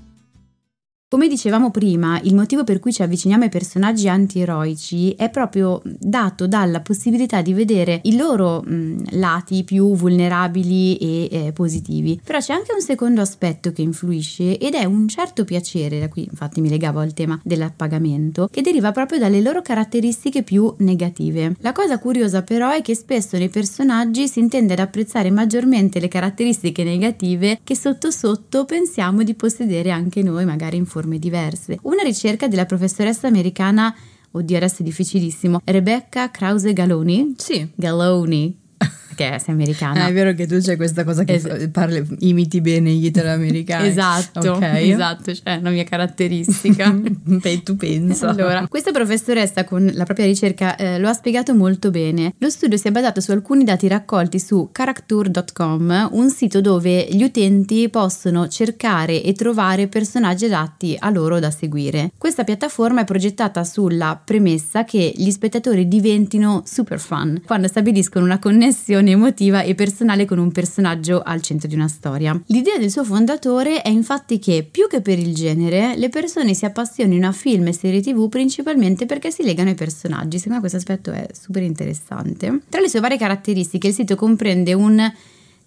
Come dicevamo prima, il motivo per cui ci avviciniamo ai personaggi antieroici è proprio dato dalla possibilità di vedere i loro mh, lati più vulnerabili e eh, positivi. Però c'è anche un secondo aspetto che influisce ed è un certo piacere, da qui infatti mi legavo al tema dell'appagamento, che deriva proprio dalle loro caratteristiche più negative. La cosa curiosa però è che spesso nei personaggi si intende ad apprezzare maggiormente le caratteristiche negative che sotto sotto pensiamo di possedere anche noi, magari in forma forme diverse. Una ricerca della professoressa americana Oddio, adesso è difficilissimo. Rebecca Krause Galoni? Sì. Galoni, perché sei americana. Ah, è vero che tu c'è questa cosa che es- parli, imiti bene gli italoamericani. (laughs) esatto, okay. esatto, cioè è una mia caratteristica. (laughs) Beh, tu pensa. Allora, questa professoressa con la propria ricerca eh, lo ha spiegato molto bene. Lo studio si è basato su alcuni dati raccolti su character.com, un sito dove gli utenti possono cercare e trovare personaggi adatti a loro da seguire. Questa piattaforma è progettata sulla premessa che gli spettatori diventino super fan quando stabiliscono una connessione emotiva e personale con un personaggio al centro di una storia. L'idea del suo fondatore è infatti che, più che per il genere, le persone si appassionino a film e serie tv principalmente perché si legano ai personaggi. Secondo me questo aspetto è super interessante. Tra le sue varie caratteristiche, il sito comprende un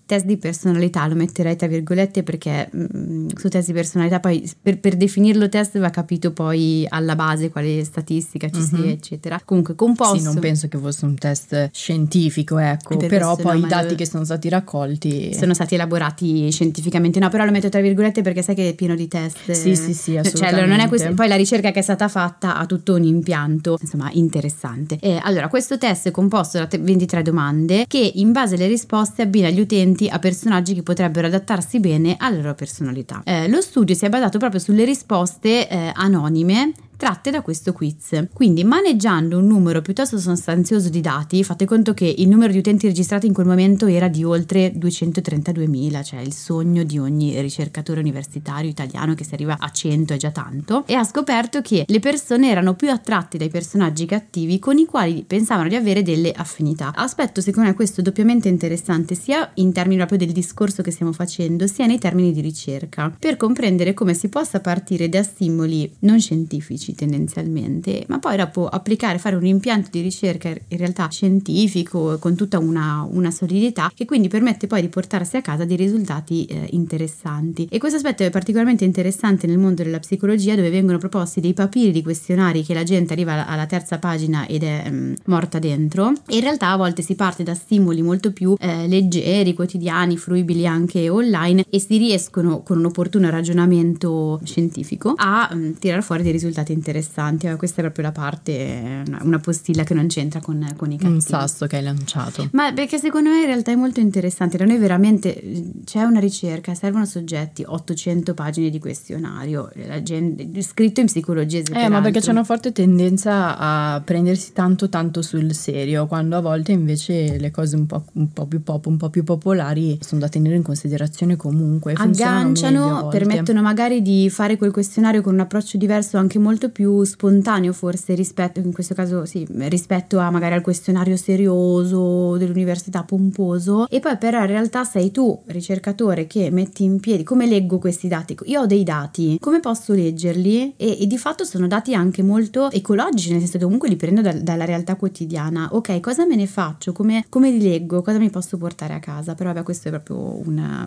test di personalità, lo metterei tra virgolette perché mh, mm, su test di personalità poi per, per, definirlo test va capito poi alla base quale statistica ci mm-hmm. sia eccetera. Comunque composto. Sì, non penso che fosse un test scientifico, ecco, per però poi i dati lo... che sono stati raccolti sono stati elaborati scientificamente, no, però lo metto tra virgolette perché sai che è pieno di test. Sì, sì, sì, assolutamente. Cioè, non è questo, poi la ricerca che è stata fatta ha tutto un impianto, insomma, interessante. E, allora, questo test è composto da 23 domande che in base alle risposte abbina gli utenti presenti a personaggi che potrebbero adattarsi bene alla loro personalità. Eh, lo studio si è basato proprio sulle risposte eh, anonime tratte da questo quiz. Quindi maneggiando un numero piuttosto sostanzioso di dati, fate conto che il numero di utenti registrati in quel momento era di oltre 232.000, cioè il sogno di ogni ricercatore universitario italiano che si arriva a 100 è già tanto, e ha scoperto che le persone erano più attratte dai personaggi cattivi con i quali pensavano di avere delle affinità. Aspetto secondo me questo doppiamente interessante sia in termini proprio del discorso che stiamo facendo, sia nei termini di ricerca, per comprendere come si possa partire da stimoli non scientifici tendenzialmente, ma poi dopo applicare, fare un impianto di ricerca in realtà scientifico con tutta una, una solidità che quindi permette poi di portarsi a casa dei risultati eh, interessanti. E questo aspetto è particolarmente interessante nel mondo della psicologia dove vengono proposti dei papiri di questionari che la gente arriva alla terza pagina ed è um, morta dentro e in realtà a volte si parte da stimoli molto più eh, leggeri, quotidiani, fruibili anche online e si riescono con un opportuno ragionamento scientifico a um, tirare fuori dei risultati interessanti. Eh, questa è proprio la parte, una postilla che non c'entra con, con i cattivi. Un sasso che hai lanciato. Ma perché secondo me in realtà è molto interessante. Da noi veramente c'è una ricerca, servono soggetti, 800 pagine di questionario, gente, scritto in psicologia. Eh, ma perché c'è una forte tendenza a prendersi tanto tanto sul serio, quando a volte invece le cose un po', un po più pop, un po' più popolari sono da tenere in considerazione comunque. Agganciano, permettono magari di fare quel questionario con un approccio diverso, anche molto più spontaneo forse rispetto, in questo caso sì, rispetto a magari al questionario serioso dell'università pomposo e poi però in realtà sei tu, ricercatore, che metti in piedi come leggo questi dati. Io ho dei dati, come posso leggerli? E, e di fatto sono dati anche molto ecologici, nel senso che comunque li prendo da, dalla realtà quotidiana. Ok, cosa me ne faccio? Come, come, li leggo? Cosa mi posso portare a casa? Però vabbè, questo è proprio una...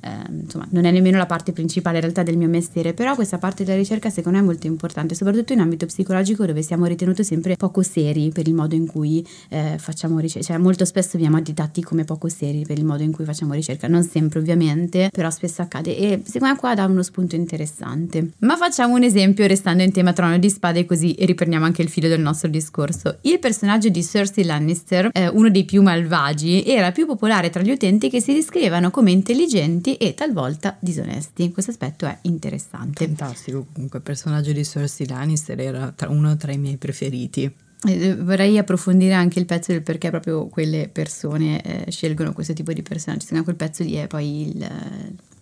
Eh, insomma, non è nemmeno la parte principale in realtà del mio mestiere, però questa parte della ricerca secondo me è molto importante, soprattutto in ambito psicologico dove siamo ritenuti sempre poco seri per il modo in cui eh, facciamo ricerca. Cioè molto spesso veniamo additati come poco seri per il modo in cui facciamo ricerca. Non sempre ovviamente, però spesso accade e secondo me qua dà uno spunto interessante. Ma facciamo un esempio restando in tema trono di spade così riprendiamo anche il filo del nostro discorso. Il personaggio di Cersei Lannister, eh, uno dei più malvagi, era più popolare tra gli utenti che si descrivevano come intelligenti e talvolta disonesti. Questo aspetto è interessante. Fantastico, comunque il personaggio di Cersei Lannister era tra, uno tra i miei preferiti. Eh, vorrei approfondire anche il pezzo del perché proprio quelle persone eh, scelgono questo tipo di personaggi. Secondo me quel pezzo lì è poi il,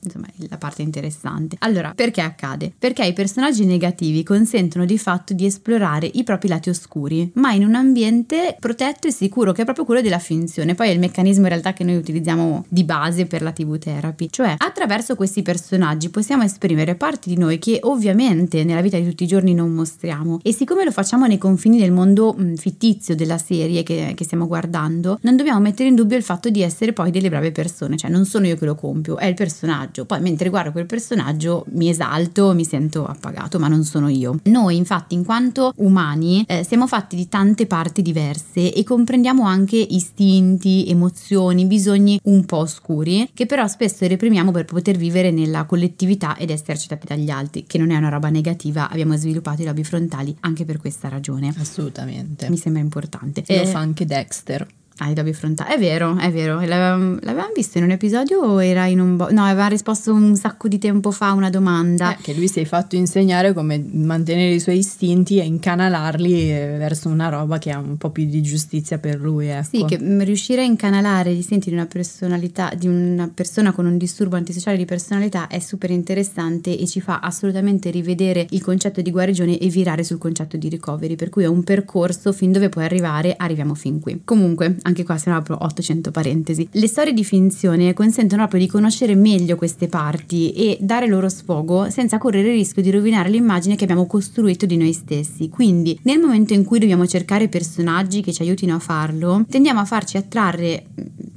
insomma la parte interessante. Allora, perché accade? Perché i personaggi negativi consentono di fatto di esplorare i propri lati oscuri, ma in un ambiente protetto e sicuro, che è proprio quello della finzione. Poi è il meccanismo in realtà che noi utilizziamo di base per la TV therapy, cioè attraverso questi personaggi possiamo esprimere parti di noi che ovviamente nella vita di tutti i giorni non mostriamo e siccome lo facciamo nei confini del mondo mh, fittizio della serie che, che stiamo guardando, non dobbiamo mettere in dubbio il fatto di essere poi delle brave persone, cioè non sono io che lo compio, è il personaggio personaggio. Poi mentre guardo quel personaggio mi esalto, mi sento appagato, ma non sono io. Noi infatti in quanto umani eh, siamo fatti di tante parti diverse e comprendiamo anche istinti, emozioni, bisogni un po' oscuri che però spesso reprimiamo per poter vivere nella collettività ed essere accettati dagli altri, che non è una roba negativa, abbiamo sviluppato i lobi frontali anche per questa ragione. Assolutamente. Mi sembra importante. E eh, lo fa anche Dexter. Ah, i lobi frontali. È vero, è vero. L'avevamo, l'avevamo visto in un episodio o era in un... Bo- no, aveva risposto un sacco di tempo fa a una domanda. Eh, che lui si è fatto insegnare come mantenere i suoi istinti e incanalarli eh, verso una roba che ha un po' più di giustizia per lui, ecco. Sì, che riuscire a incanalare gli istinti di una personalità, di una persona con un disturbo antisociale di personalità è super interessante e ci fa assolutamente rivedere il concetto di guarigione e virare sul concetto di recovery, per cui è un percorso fin dove puoi arrivare, arriviamo fin qui. Comunque, anche qua siamo proprio 800 parentesi. Le storie di finzione consentono proprio di conoscere meglio queste parti e dare loro sfogo senza correre il rischio di rovinare l'immagine che abbiamo costruito di noi stessi. Quindi, nel momento in cui dobbiamo cercare personaggi che ci aiutino a farlo, tendiamo a farci attrarre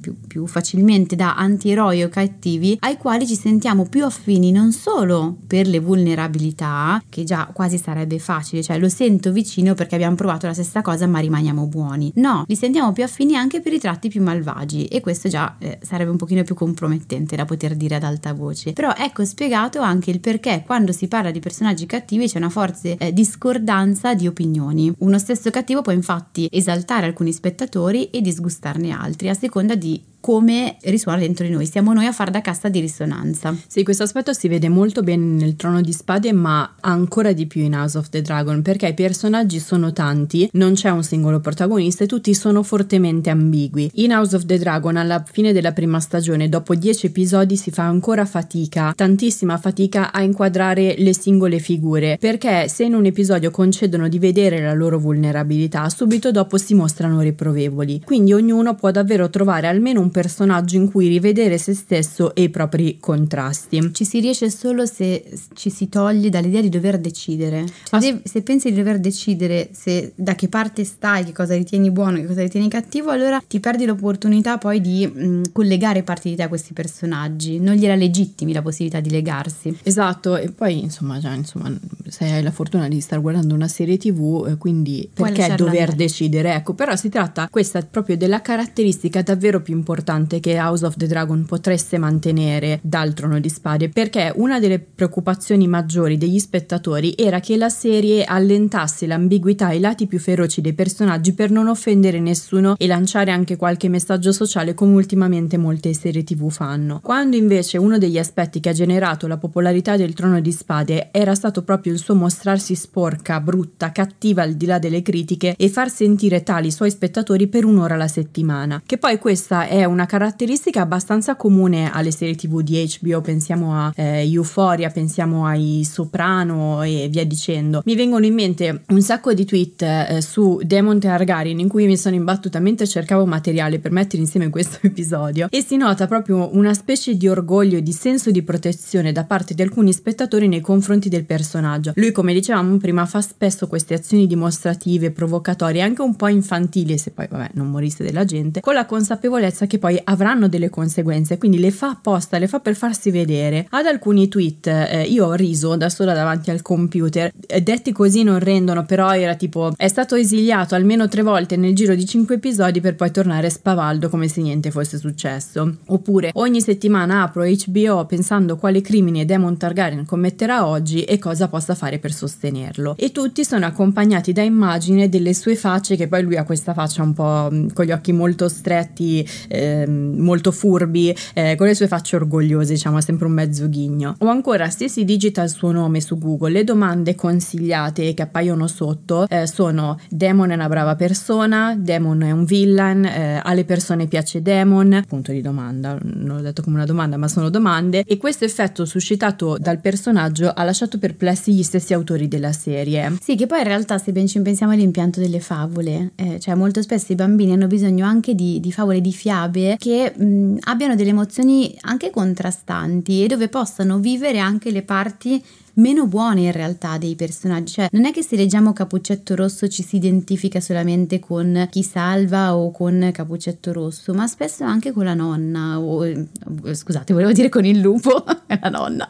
più, più facilmente da antieroi o cattivi ai quali ci sentiamo più affini non solo per le vulnerabilità, che già quasi sarebbe facile, cioè lo sento vicino perché abbiamo provato la stessa cosa ma rimaniamo buoni. No, li sentiamo più affini anche per i tratti più malvagi e questo già eh, sarebbe un pochino più compromettente da poter dire ad alta voce. Però ecco spiegato anche il perché quando si parla di personaggi cattivi c'è una forte eh, discordanza di opinioni. Uno stesso cattivo può infatti esaltare alcuni spettatori e disgustarne altri a seconda di come risuona dentro di noi, siamo noi a far da cassa di risonanza. Sì, questo aspetto si vede molto bene nel Trono di Spade, ma ancora di più in House of the Dragon, perché i personaggi sono tanti, non c'è un singolo protagonista e tutti sono fortemente ambigui. In House of the Dragon, alla fine della prima stagione, dopo dieci episodi, si fa ancora fatica, tantissima fatica a inquadrare le singole figure, perché se in un episodio concedono di vedere la loro vulnerabilità, subito dopo si mostrano riprovevoli. Quindi ognuno può davvero trovare almeno un un personaggio in cui rivedere se stesso e i propri contrasti. Ci si riesce solo se ci si toglie dall'idea di dover decidere. Cioè, Ass- devi- se pensi di dover decidere se da che parte stai, che cosa ritieni buono, che cosa ritieni cattivo, allora ti perdi l'opportunità poi di mh, collegare parti di te a questi personaggi. Non gliela legittimi la possibilità di legarsi. Esatto, e poi insomma, già, insomma, se hai la fortuna di star guardando una serie tv, eh, quindi Puoi perché dover andare. decidere? Ecco, però si tratta questa proprio della caratteristica davvero più importante che House of the Dragon potreste mantenere dal trono di spade, perché una delle preoccupazioni maggiori degli spettatori era che la serie allentasse l'ambiguità e i lati più feroci dei personaggi per non offendere nessuno e lanciare anche qualche messaggio sociale come ultimamente molte serie tv fanno. Quando invece uno degli aspetti che ha generato la popolarità del trono di spade era stato proprio il suo mostrarsi sporca, brutta, cattiva al di là delle critiche e far sentire tali i suoi spettatori per un'ora alla settimana. Che poi questa è una caratteristica abbastanza comune alle serie tv di HBO, pensiamo a eh, Euphoria, pensiamo ai Soprano e via dicendo. Mi vengono in mente un sacco di tweet eh, su Demon Targaryen in cui mi sono imbattuta mentre cercavo materiale per mettere insieme questo (laughs) episodio e si nota proprio una specie di orgoglio e di senso di protezione da parte di alcuni spettatori nei confronti del personaggio. Lui, come dicevamo prima, fa spesso queste azioni dimostrative, provocatorie, anche un po' infantili, se poi vabbè non morisse della gente, con la consapevolezza che poi avranno delle conseguenze, quindi le fa apposta, le fa per farsi vedere. Ad alcuni tweet eh, io ho riso da sola davanti al computer, eh, detti così non rendono, però era tipo è stato esiliato almeno tre volte nel giro di cinque episodi per poi tornare spavaldo come se niente fosse successo. Oppure ogni settimana apro HBO pensando quale crimine Demon Targaryen commetterà oggi e cosa possa fare per sostenerlo. E tutti sono accompagnati da immagini delle sue facce, che poi lui ha questa faccia un po' mh, con gli occhi molto stretti, ehm, molto furbi, eh, con le sue facce orgogliose, diciamo, sempre un mezzo ghigno. O ancora, se si digita il suo nome su Google, le domande consigliate che appaiono sotto eh, sono Demon è una brava persona, Demon è un villain, eh, alle persone piace Demon, punto di domanda, non l'ho detto come una domanda, ma sono domande, e questo effetto suscitato dal personaggio ha lasciato perplessi gli stessi autori della serie. Sì, che poi in realtà se ben ci pensiamo all'impianto delle favole, eh, cioè molto spesso i bambini hanno bisogno anche di, di favole, di fiabe che mh, abbiano delle emozioni anche contrastanti e dove possano vivere anche le parti meno buone in realtà dei personaggi, cioè non è che se leggiamo Capuccetto Rosso ci si identifica solamente con chi salva o con Capuccetto Rosso, ma spesso anche con la nonna o eh, scusate, volevo dire con il lupo, (laughs) la nonna.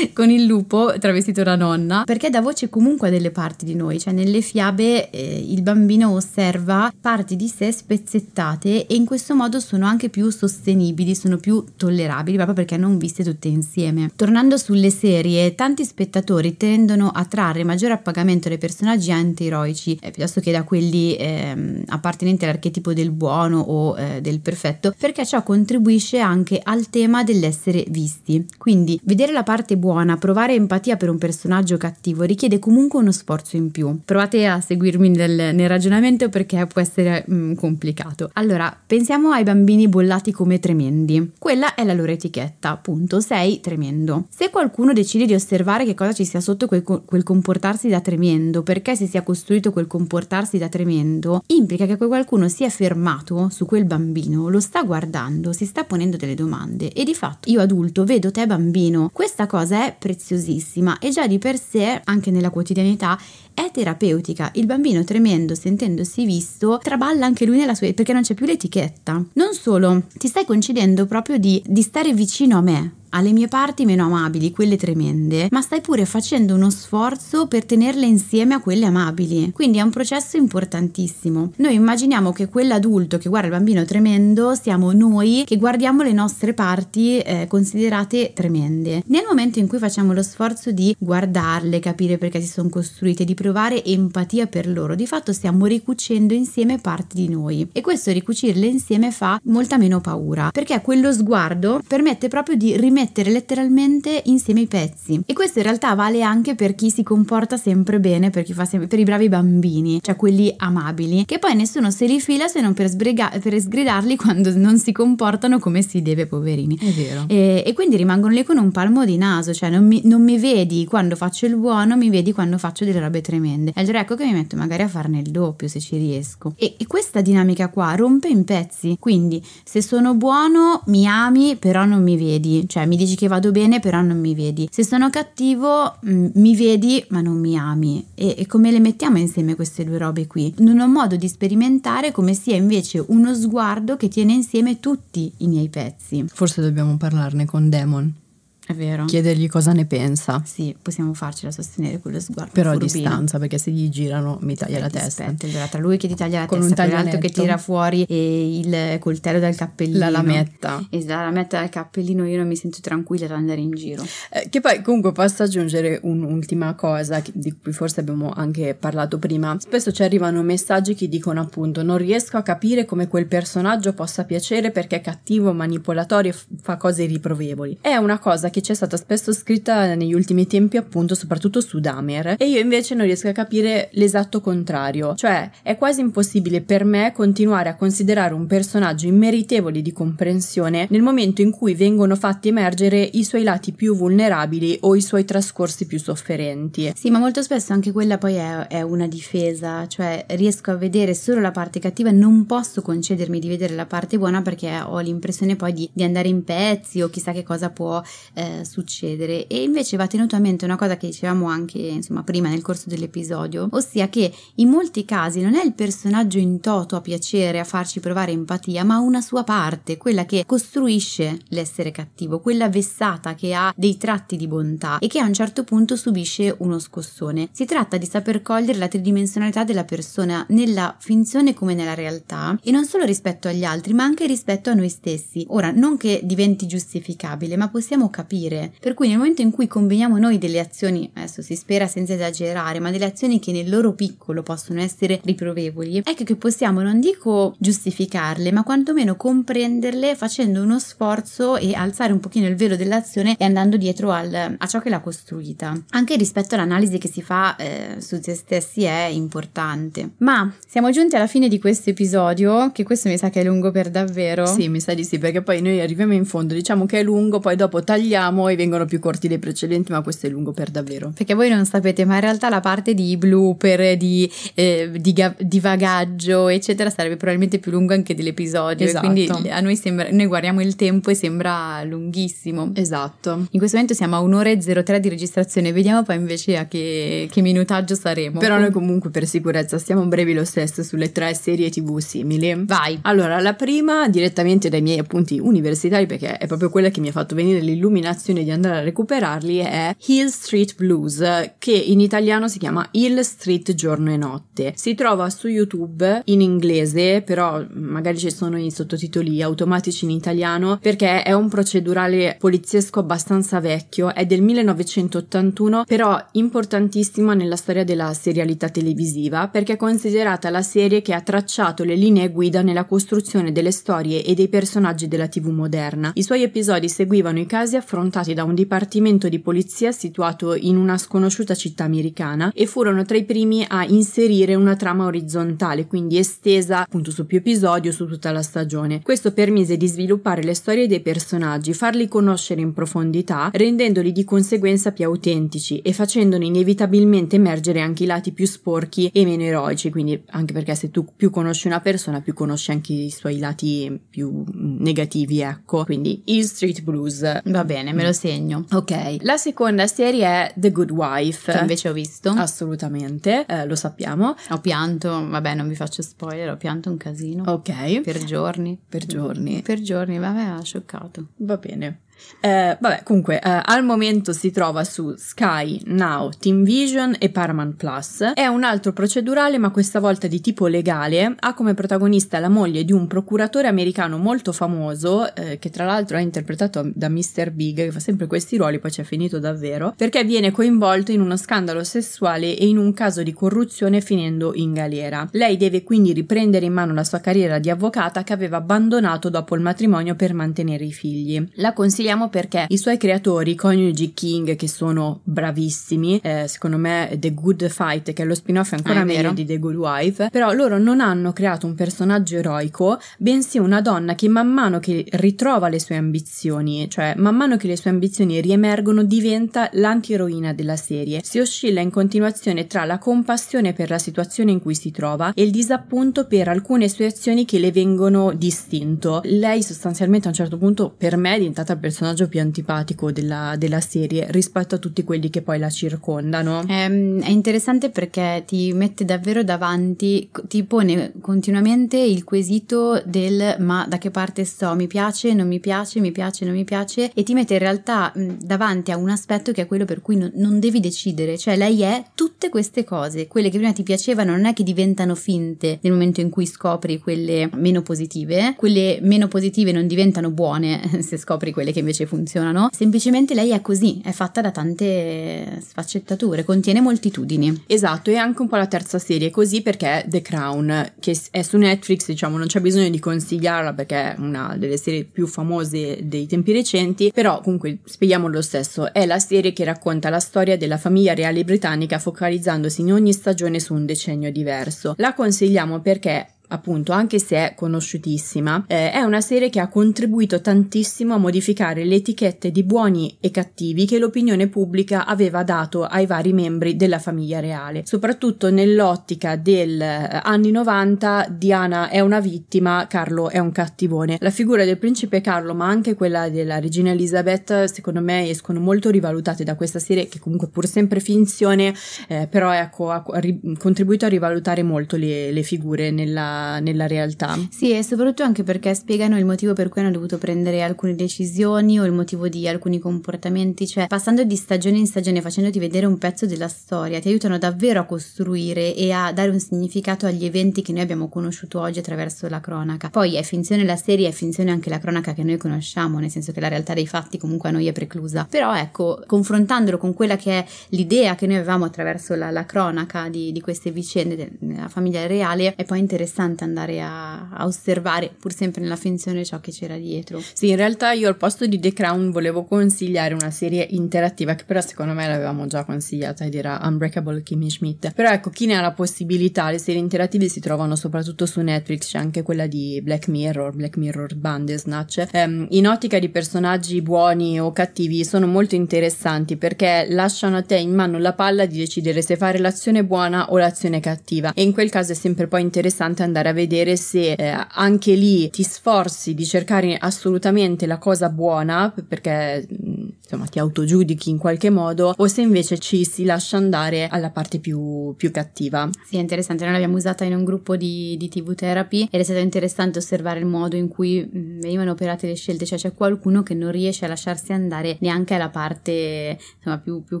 Con il lupo travestito da nonna, perché dà voce comunque a delle parti di noi, cioè nelle fiabe eh, il bambino osserva parti di sé spezzettate e in questo modo sono anche più sostenibili, sono più tollerabili proprio perché non viste tutte insieme. Tornando sulle serie, tanti spettatori tendono a trarre maggiore appagamento dai personaggi antieroici eh, piuttosto che da quelli ehm, appartenenti all'archetipo del buono o eh, del perfetto, perché ciò contribuisce anche al tema dell'essere visti. Quindi vedere la parte buona, provare empatia per un personaggio cattivo richiede comunque uno sforzo in più. Provate a seguirmi nel, nel ragionamento perché può essere mm, complicato. Allora, pensiamo ai bambini bollati come tremendi. Quella è la loro etichetta, appunto, sei tremendo. Se qualcuno decide di osservare che cosa ci sia sotto quel, quel comportarsi da tremendo, perché si sia costruito quel comportarsi da tremendo, implica che qualcuno si è fermato su quel bambino, lo sta guardando, si sta ponendo delle domande e di fatto io adulto vedo te bambino. Questa cosa è preziosissima e già di per sé, anche nella quotidianità, è terapeutica. Il bambino tremendo, sentendosi visto, traballa anche lui nella sua perché non c'è più l'etichetta. Non solo, ti stai concedendo proprio di, di stare vicino a me, alle mie parti meno amabili, quelle tremende, ma stai pure facendo uno sforzo per tenerle insieme a quelle amabili. Quindi è un processo importantissimo. Noi immaginiamo che quell'adulto che guarda il bambino tremendo siamo noi che guardiamo le nostre parti eh, considerate tremende. Nel momento in cui facciamo lo sforzo di guardarle, capire perché si sono costruite, di provare empatia per loro, di fatto stiamo ricucendo insieme parti di noi e questo ricucirle insieme fa molta meno paura perché quello sguardo permette proprio di rimettere mettere letteralmente insieme i pezzi. E questo in realtà vale anche per chi si comporta sempre bene, per chi fa sempre, per i bravi bambini, cioè quelli amabili, che poi nessuno se li fila se non per, sbrega, per sgridarli quando non si comportano come si deve, poverini. È vero. E, e quindi rimangono lì con un palmo di naso, cioè non mi, non mi vedi quando faccio il buono, mi vedi quando faccio delle robe tremende. E allora ecco che mi metto magari a farne il doppio se ci riesco. E, e questa dinamica qua rompe in pezzi, quindi se sono buono mi ami però non mi vedi, cioè mi dici che vado bene però non mi vedi. Se sono cattivo mh, mm, mi vedi ma non mi ami. E, e come le mettiamo insieme queste due robe qui? Non ho modo di sperimentare come sia invece uno sguardo che tiene insieme tutti i miei pezzi. Forse dobbiamo parlarne con Demon. È vero. Chiedergli cosa ne pensa. Sì, possiamo farcela sostenere quello sguardo. Però a distanza, perché se gli girano mi taglia la testa. Aspetta, allora, tra lui che ti taglia la Con testa un l'altro che tira fuori e il coltello dal cappellino. La lametta. E la lametta dal cappellino io non mi sento tranquilla ad andare in giro. Eh, che poi comunque posso aggiungere un'ultima cosa di cui forse abbiamo anche parlato prima. Spesso ci arrivano messaggi che dicono appunto non riesco a capire come quel personaggio possa piacere perché è cattivo, manipolatorio e fa cose irriprovevoli. È una cosa che ci è stata spesso scritta negli ultimi tempi appunto soprattutto su Damer e io invece non riesco a capire l'esatto contrario. Cioè è quasi impossibile per me continuare a considerare un personaggio immeritevole di comprensione nel momento in cui vengono fatti emergere i suoi lati più vulnerabili o i suoi trascorsi più sofferenti. Sì, ma molto spesso anche quella poi è, è una difesa, cioè riesco a vedere solo la parte cattiva, non posso concedermi di vedere la parte buona perché ho l'impressione poi di, di andare in pezzi o chissà che cosa può eh, succedere. E invece va tenuto a mente una cosa che dicevamo anche insomma prima nel corso dell'episodio, ossia che in molti casi non è il personaggio in toto a piacere, a farci provare empatia, ma una sua parte, quella che costruisce l'essere cattivo, quella vessata che ha dei tratti di bontà e che a un certo punto subisce uno scossone. Si tratta di saper cogliere la tridimensionalità della persona nella finzione come nella realtà e non solo rispetto agli altri, ma anche rispetto a noi stessi. Ora, non che diventi giustificabile, ma possiamo capire. Per cui nel momento in cui combiniamo noi delle azioni, adesso si spera senza esagerare, ma delle azioni che nel loro piccolo possono essere riprovevoli, ecco che possiamo, non dico giustificarle, ma quantomeno comprenderle facendo uno sforzo e alzare un pochino il velo dell'azione e andando dietro al- a ciò che l'ha costruita. Anche rispetto all'analisi che si fa eh, su se stessi è importante. Ma siamo giunti alla fine di questo episodio, che questo mi sa che è lungo per davvero. Sì, mi sa di sì, perché poi noi arriviamo in fondo, diciamo che è lungo, poi dopo tagliamo e vengono più corti dei precedenti, ma questo è lungo per davvero. Perché voi non sapete, ma in realtà la parte di blooper, di, eh, di, ga- di vagaggio, eccetera, sarebbe probabilmente più lunga anche dell'episodio. Esatto. Quindi a noi sembra, noi guardiamo il tempo e sembra lunghissimo. Esatto. In questo momento siamo a un'ora e 03 di registrazione, vediamo poi invece a che, che minutaggio saremo. Però noi comunque per sicurezza stiamo brevi lo stesso sulle tre serie tv simili. Vai. Allora, la prima direttamente dai miei appunti universitari, perché è proprio quella che mi ha fatto venire l'illuminazione di andare a recuperarli, è Hill Street Blues, che in italiano si chiama Hill Street Giorno e Notte. Si trova su YouTube in inglese, però magari ci sono i sottotitoli automatici in italiano, perché è un procedurale poliziesco abbastanza vecchio, è del 1981, però importantissima nella storia della serialità televisiva, perché è considerata la serie che ha tracciato le linee guida nella costruzione delle storie e dei personaggi della TV moderna. I suoi episodi seguivano i casi affrontati da un dipartimento di polizia situato in una sconosciuta città americana e furono tra i primi a inserire una trama orizzontale, quindi estesa appunto su più episodi o su tutta la stagione. Questo permise di sviluppare le storie dei personaggi, farli conoscere in profondità, rendendoli di conseguenza più autentici e facendone inevitabilmente emergere anche i lati più sporchi e meno eroici, quindi anche perché se tu più conosci una persona, più conosci anche i suoi lati più negativi, ecco. Quindi Hill Street Blues. Va bene, me lo segno. Ok, la seconda serie è The Good Wife. Che invece ho visto. Assolutamente, eh, lo sappiamo. Ho pianto, vabbè, non vi faccio spoiler, ho pianto un casino. Ok, Per giorni. per giorni. Per giorni, vabbè, ha scioccato. Va bene. Eh, vabbè, comunque, eh, al momento si trova su Sky, Now, Team Vision e Paramount Plus. È un altro procedurale, ma questa volta di tipo legale. Ha come protagonista la moglie di un procuratore americano molto famoso, eh, che tra l'altro è interpretato da Mr. Big, che fa sempre questi ruoli, poi ci è finito davvero, perché viene coinvolto in uno scandalo sessuale e in un caso di corruzione finendo in galera. Lei deve quindi riprendere in mano la sua carriera di avvocata che aveva abbandonato dopo il matrimonio per mantenere i figli. La consigliata consigliamo perché i suoi creatori, coniugi King, che sono bravissimi, eh, secondo me The Good Fight, che è lo spin-off è ancora Ah, meglio vero. di The Good Wife, però loro non hanno creato un personaggio eroico, bensì una donna che man mano che ritrova le sue ambizioni, cioè man mano che le sue ambizioni riemergono diventa l'antieroina della serie. Si oscilla in continuazione tra la compassione per la situazione in cui si trova e il disappunto per alcune sue azioni che le vengono distinto. Lei sostanzialmente a un certo punto per me è diventata il personaggio più antipatico della, della serie rispetto a tutti quelli che poi la circondano. Ehm, È interessante perché ti mette davvero davanti, ti pone continuamente il quesito del ma da che parte sto, mi piace, non mi piace, mi piace, non mi piace? E ti mette in realtà davanti a un aspetto che è quello per cui non, non devi decidere, cioè lei è tutte queste cose, quelle che prima ti piacevano non è che diventano finte nel momento in cui scopri quelle meno positive, quelle meno positive non diventano buone (laughs) se scopri quelle che invece funzionano, semplicemente lei è così, è fatta da tante sfaccettature, contiene moltitudini. Esatto, e anche un po' la terza serie così perché The Crown, che è su Netflix, diciamo, non c'è bisogno di consigliarla perché è una delle serie più famose dei tempi recenti, però comunque spieghiamo lo stesso, è la serie che racconta la storia della famiglia reale britannica focalizzandosi in ogni stagione su un decennio diverso. La consigliamo perché appunto, anche se è conosciutissima, eh, è una serie che ha contribuito tantissimo a modificare le etichette di buoni e cattivi che l'opinione pubblica aveva dato ai vari membri della famiglia reale. Soprattutto nell'ottica del eh, anni 90, Diana è una vittima, Carlo è un cattivone. La figura del principe Carlo, ma anche quella della regina Elizabeth, secondo me escono molto rivalutate da questa serie, che comunque pur sempre finzione, eh, però ecco, ha ha ri- contribuito a rivalutare molto le, le figure nella, nella realtà. Sì, e soprattutto anche perché spiegano il motivo per cui hanno dovuto prendere alcune decisioni o il motivo di alcuni comportamenti, cioè passando di stagione in stagione, facendoti vedere un pezzo della storia, ti aiutano davvero a costruire e a dare un significato agli eventi che noi abbiamo conosciuto oggi attraverso la cronaca. Poi è finzione la serie, è finzione anche la cronaca che noi conosciamo, nel senso che la realtà dei fatti comunque a noi è preclusa. Però ecco, confrontandolo con quella che è l'idea che noi avevamo attraverso la, la cronaca di, di queste vicende della famiglia reale, è poi interessante andare a, a osservare, pur sempre nella finzione, ciò che c'era dietro. Sì, in realtà io al posto di The Crown volevo consigliare una serie interattiva che però secondo me l'avevamo già consigliata ed era Unbreakable Kimmy Schmidt. Però ecco, chi ne ha la possibilità, le serie interattive si trovano soprattutto su Netflix, c'è anche quella di Black Mirror, Black Mirror Bandersnatch. Ehm, in ottica di personaggi buoni o cattivi sono molto interessanti perché lasciano a te in mano la palla di decidere se fare l'azione buona o l'azione cattiva e in quel caso è sempre poi interessante andare a vedere se eh, anche lì ti sforzi di cercare assolutamente la cosa buona perché mh, insomma ti autogiudichi in qualche modo o se invece ci si lascia andare alla parte più, più cattiva. Sì, è interessante, noi l'abbiamo usata in un gruppo di, di TV therapy ed è stato interessante osservare il modo in cui mh, venivano operate le scelte, cioè c'è qualcuno che non riesce a lasciarsi andare neanche alla parte insomma, più, più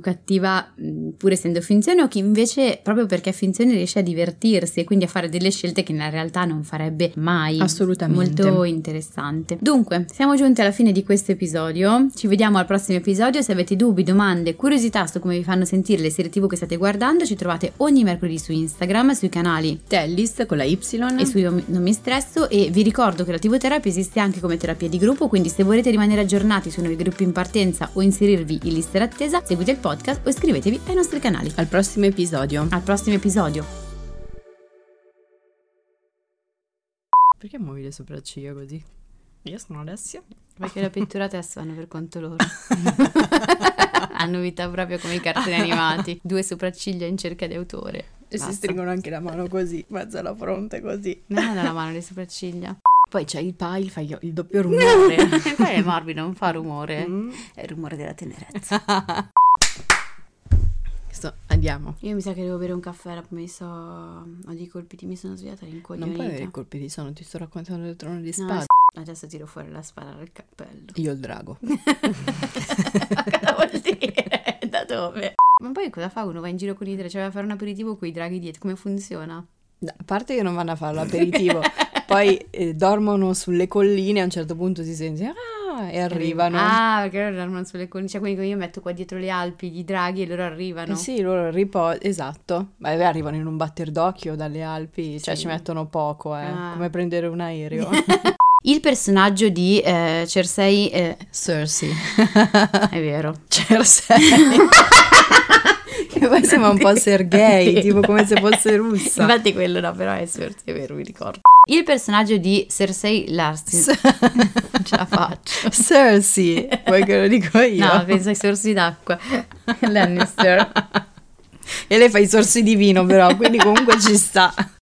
cattiva, mh, pur essendo finzione, o chi invece proprio perché è finzione riesce a divertirsi e quindi a fare delle scelte che nella realtà non farebbe mai. Assolutamente. Molto interessante. Dunque, siamo giunti alla fine di questo episodio. Ci vediamo al prossimo episodio. Se avete dubbi, domande, curiosità su come vi fanno sentire le serie TV che state guardando, ci trovate ogni mercoledì su Instagram, sui canali Tellis con la Y e su Io Non Mi Stresso e vi ricordo che la TV Terapia esiste anche come terapia di gruppo, quindi se volete rimanere aggiornati sui nuovi gruppi in partenza o inserirvi in lista d'attesa, seguite il podcast o iscrivetevi ai nostri canali. al prossimo episodio. Al prossimo episodio. Perché muovi le sopracciglia così? Io sono Alessia. Perché le pitturate adesso vanno per conto loro. (laughs) Hanno vita proprio come i cartoni animati. Due sopracciglia in cerca di autore. E si Basta. stringono anche la mano così, mezzo alla fronte così. Non è nella mano le sopracciglia. Poi c'è il pile, fai il doppio rumore. Poi (laughs) il morbido non fa rumore. Mm. È il rumore della tenerezza. (laughs) Sto- andiamo. Io mi sa che devo bere un caffè, mi so... Ho dei colpiti, mi sono svegliata Non rincoglionita. puoi avere i colpi di sonno, ti sto raccontando del trono di No, spade. Adesso tiro fuori la spada dal cappello. Io il drago. (laughs) Cosa vuol dire? Da dove? Ma poi cosa fa uno? Va in giro con i draghi? Cioè va a fare un aperitivo con i draghi dietro? Come funziona? A parte che non vanno a fare l'aperitivo, (laughs) poi eh, dormono sulle colline, a un certo punto si sente ah, e arrivano. Ah, perché loro dormono sulle colline. Cioè, quindi io metto qua dietro le Alpi i draghi e loro arrivano. Eh sì, loro riposano, esatto. Ma beh, arrivano in un batter d'occhio dalle Alpi, cioè Sì. ci mettono poco, eh, Ah. come prendere un aereo. (laughs) Il personaggio di eh, Cersei... eh, Cersei. è vero. (laughs) Cersei. (laughs) che poi sembra un po' Sergei, tipo come se fosse russa. Infatti quello no, però è Cersei, è vero, mi ricordo. Il personaggio di Cersei Larsen. non (laughs) ce la faccio. Cersei, vuoi che lo dico (laughs) io? No, penso ai sorsi d'acqua. (laughs) Lannister. E lei fa i sorsi di vino però, quindi comunque ci sta.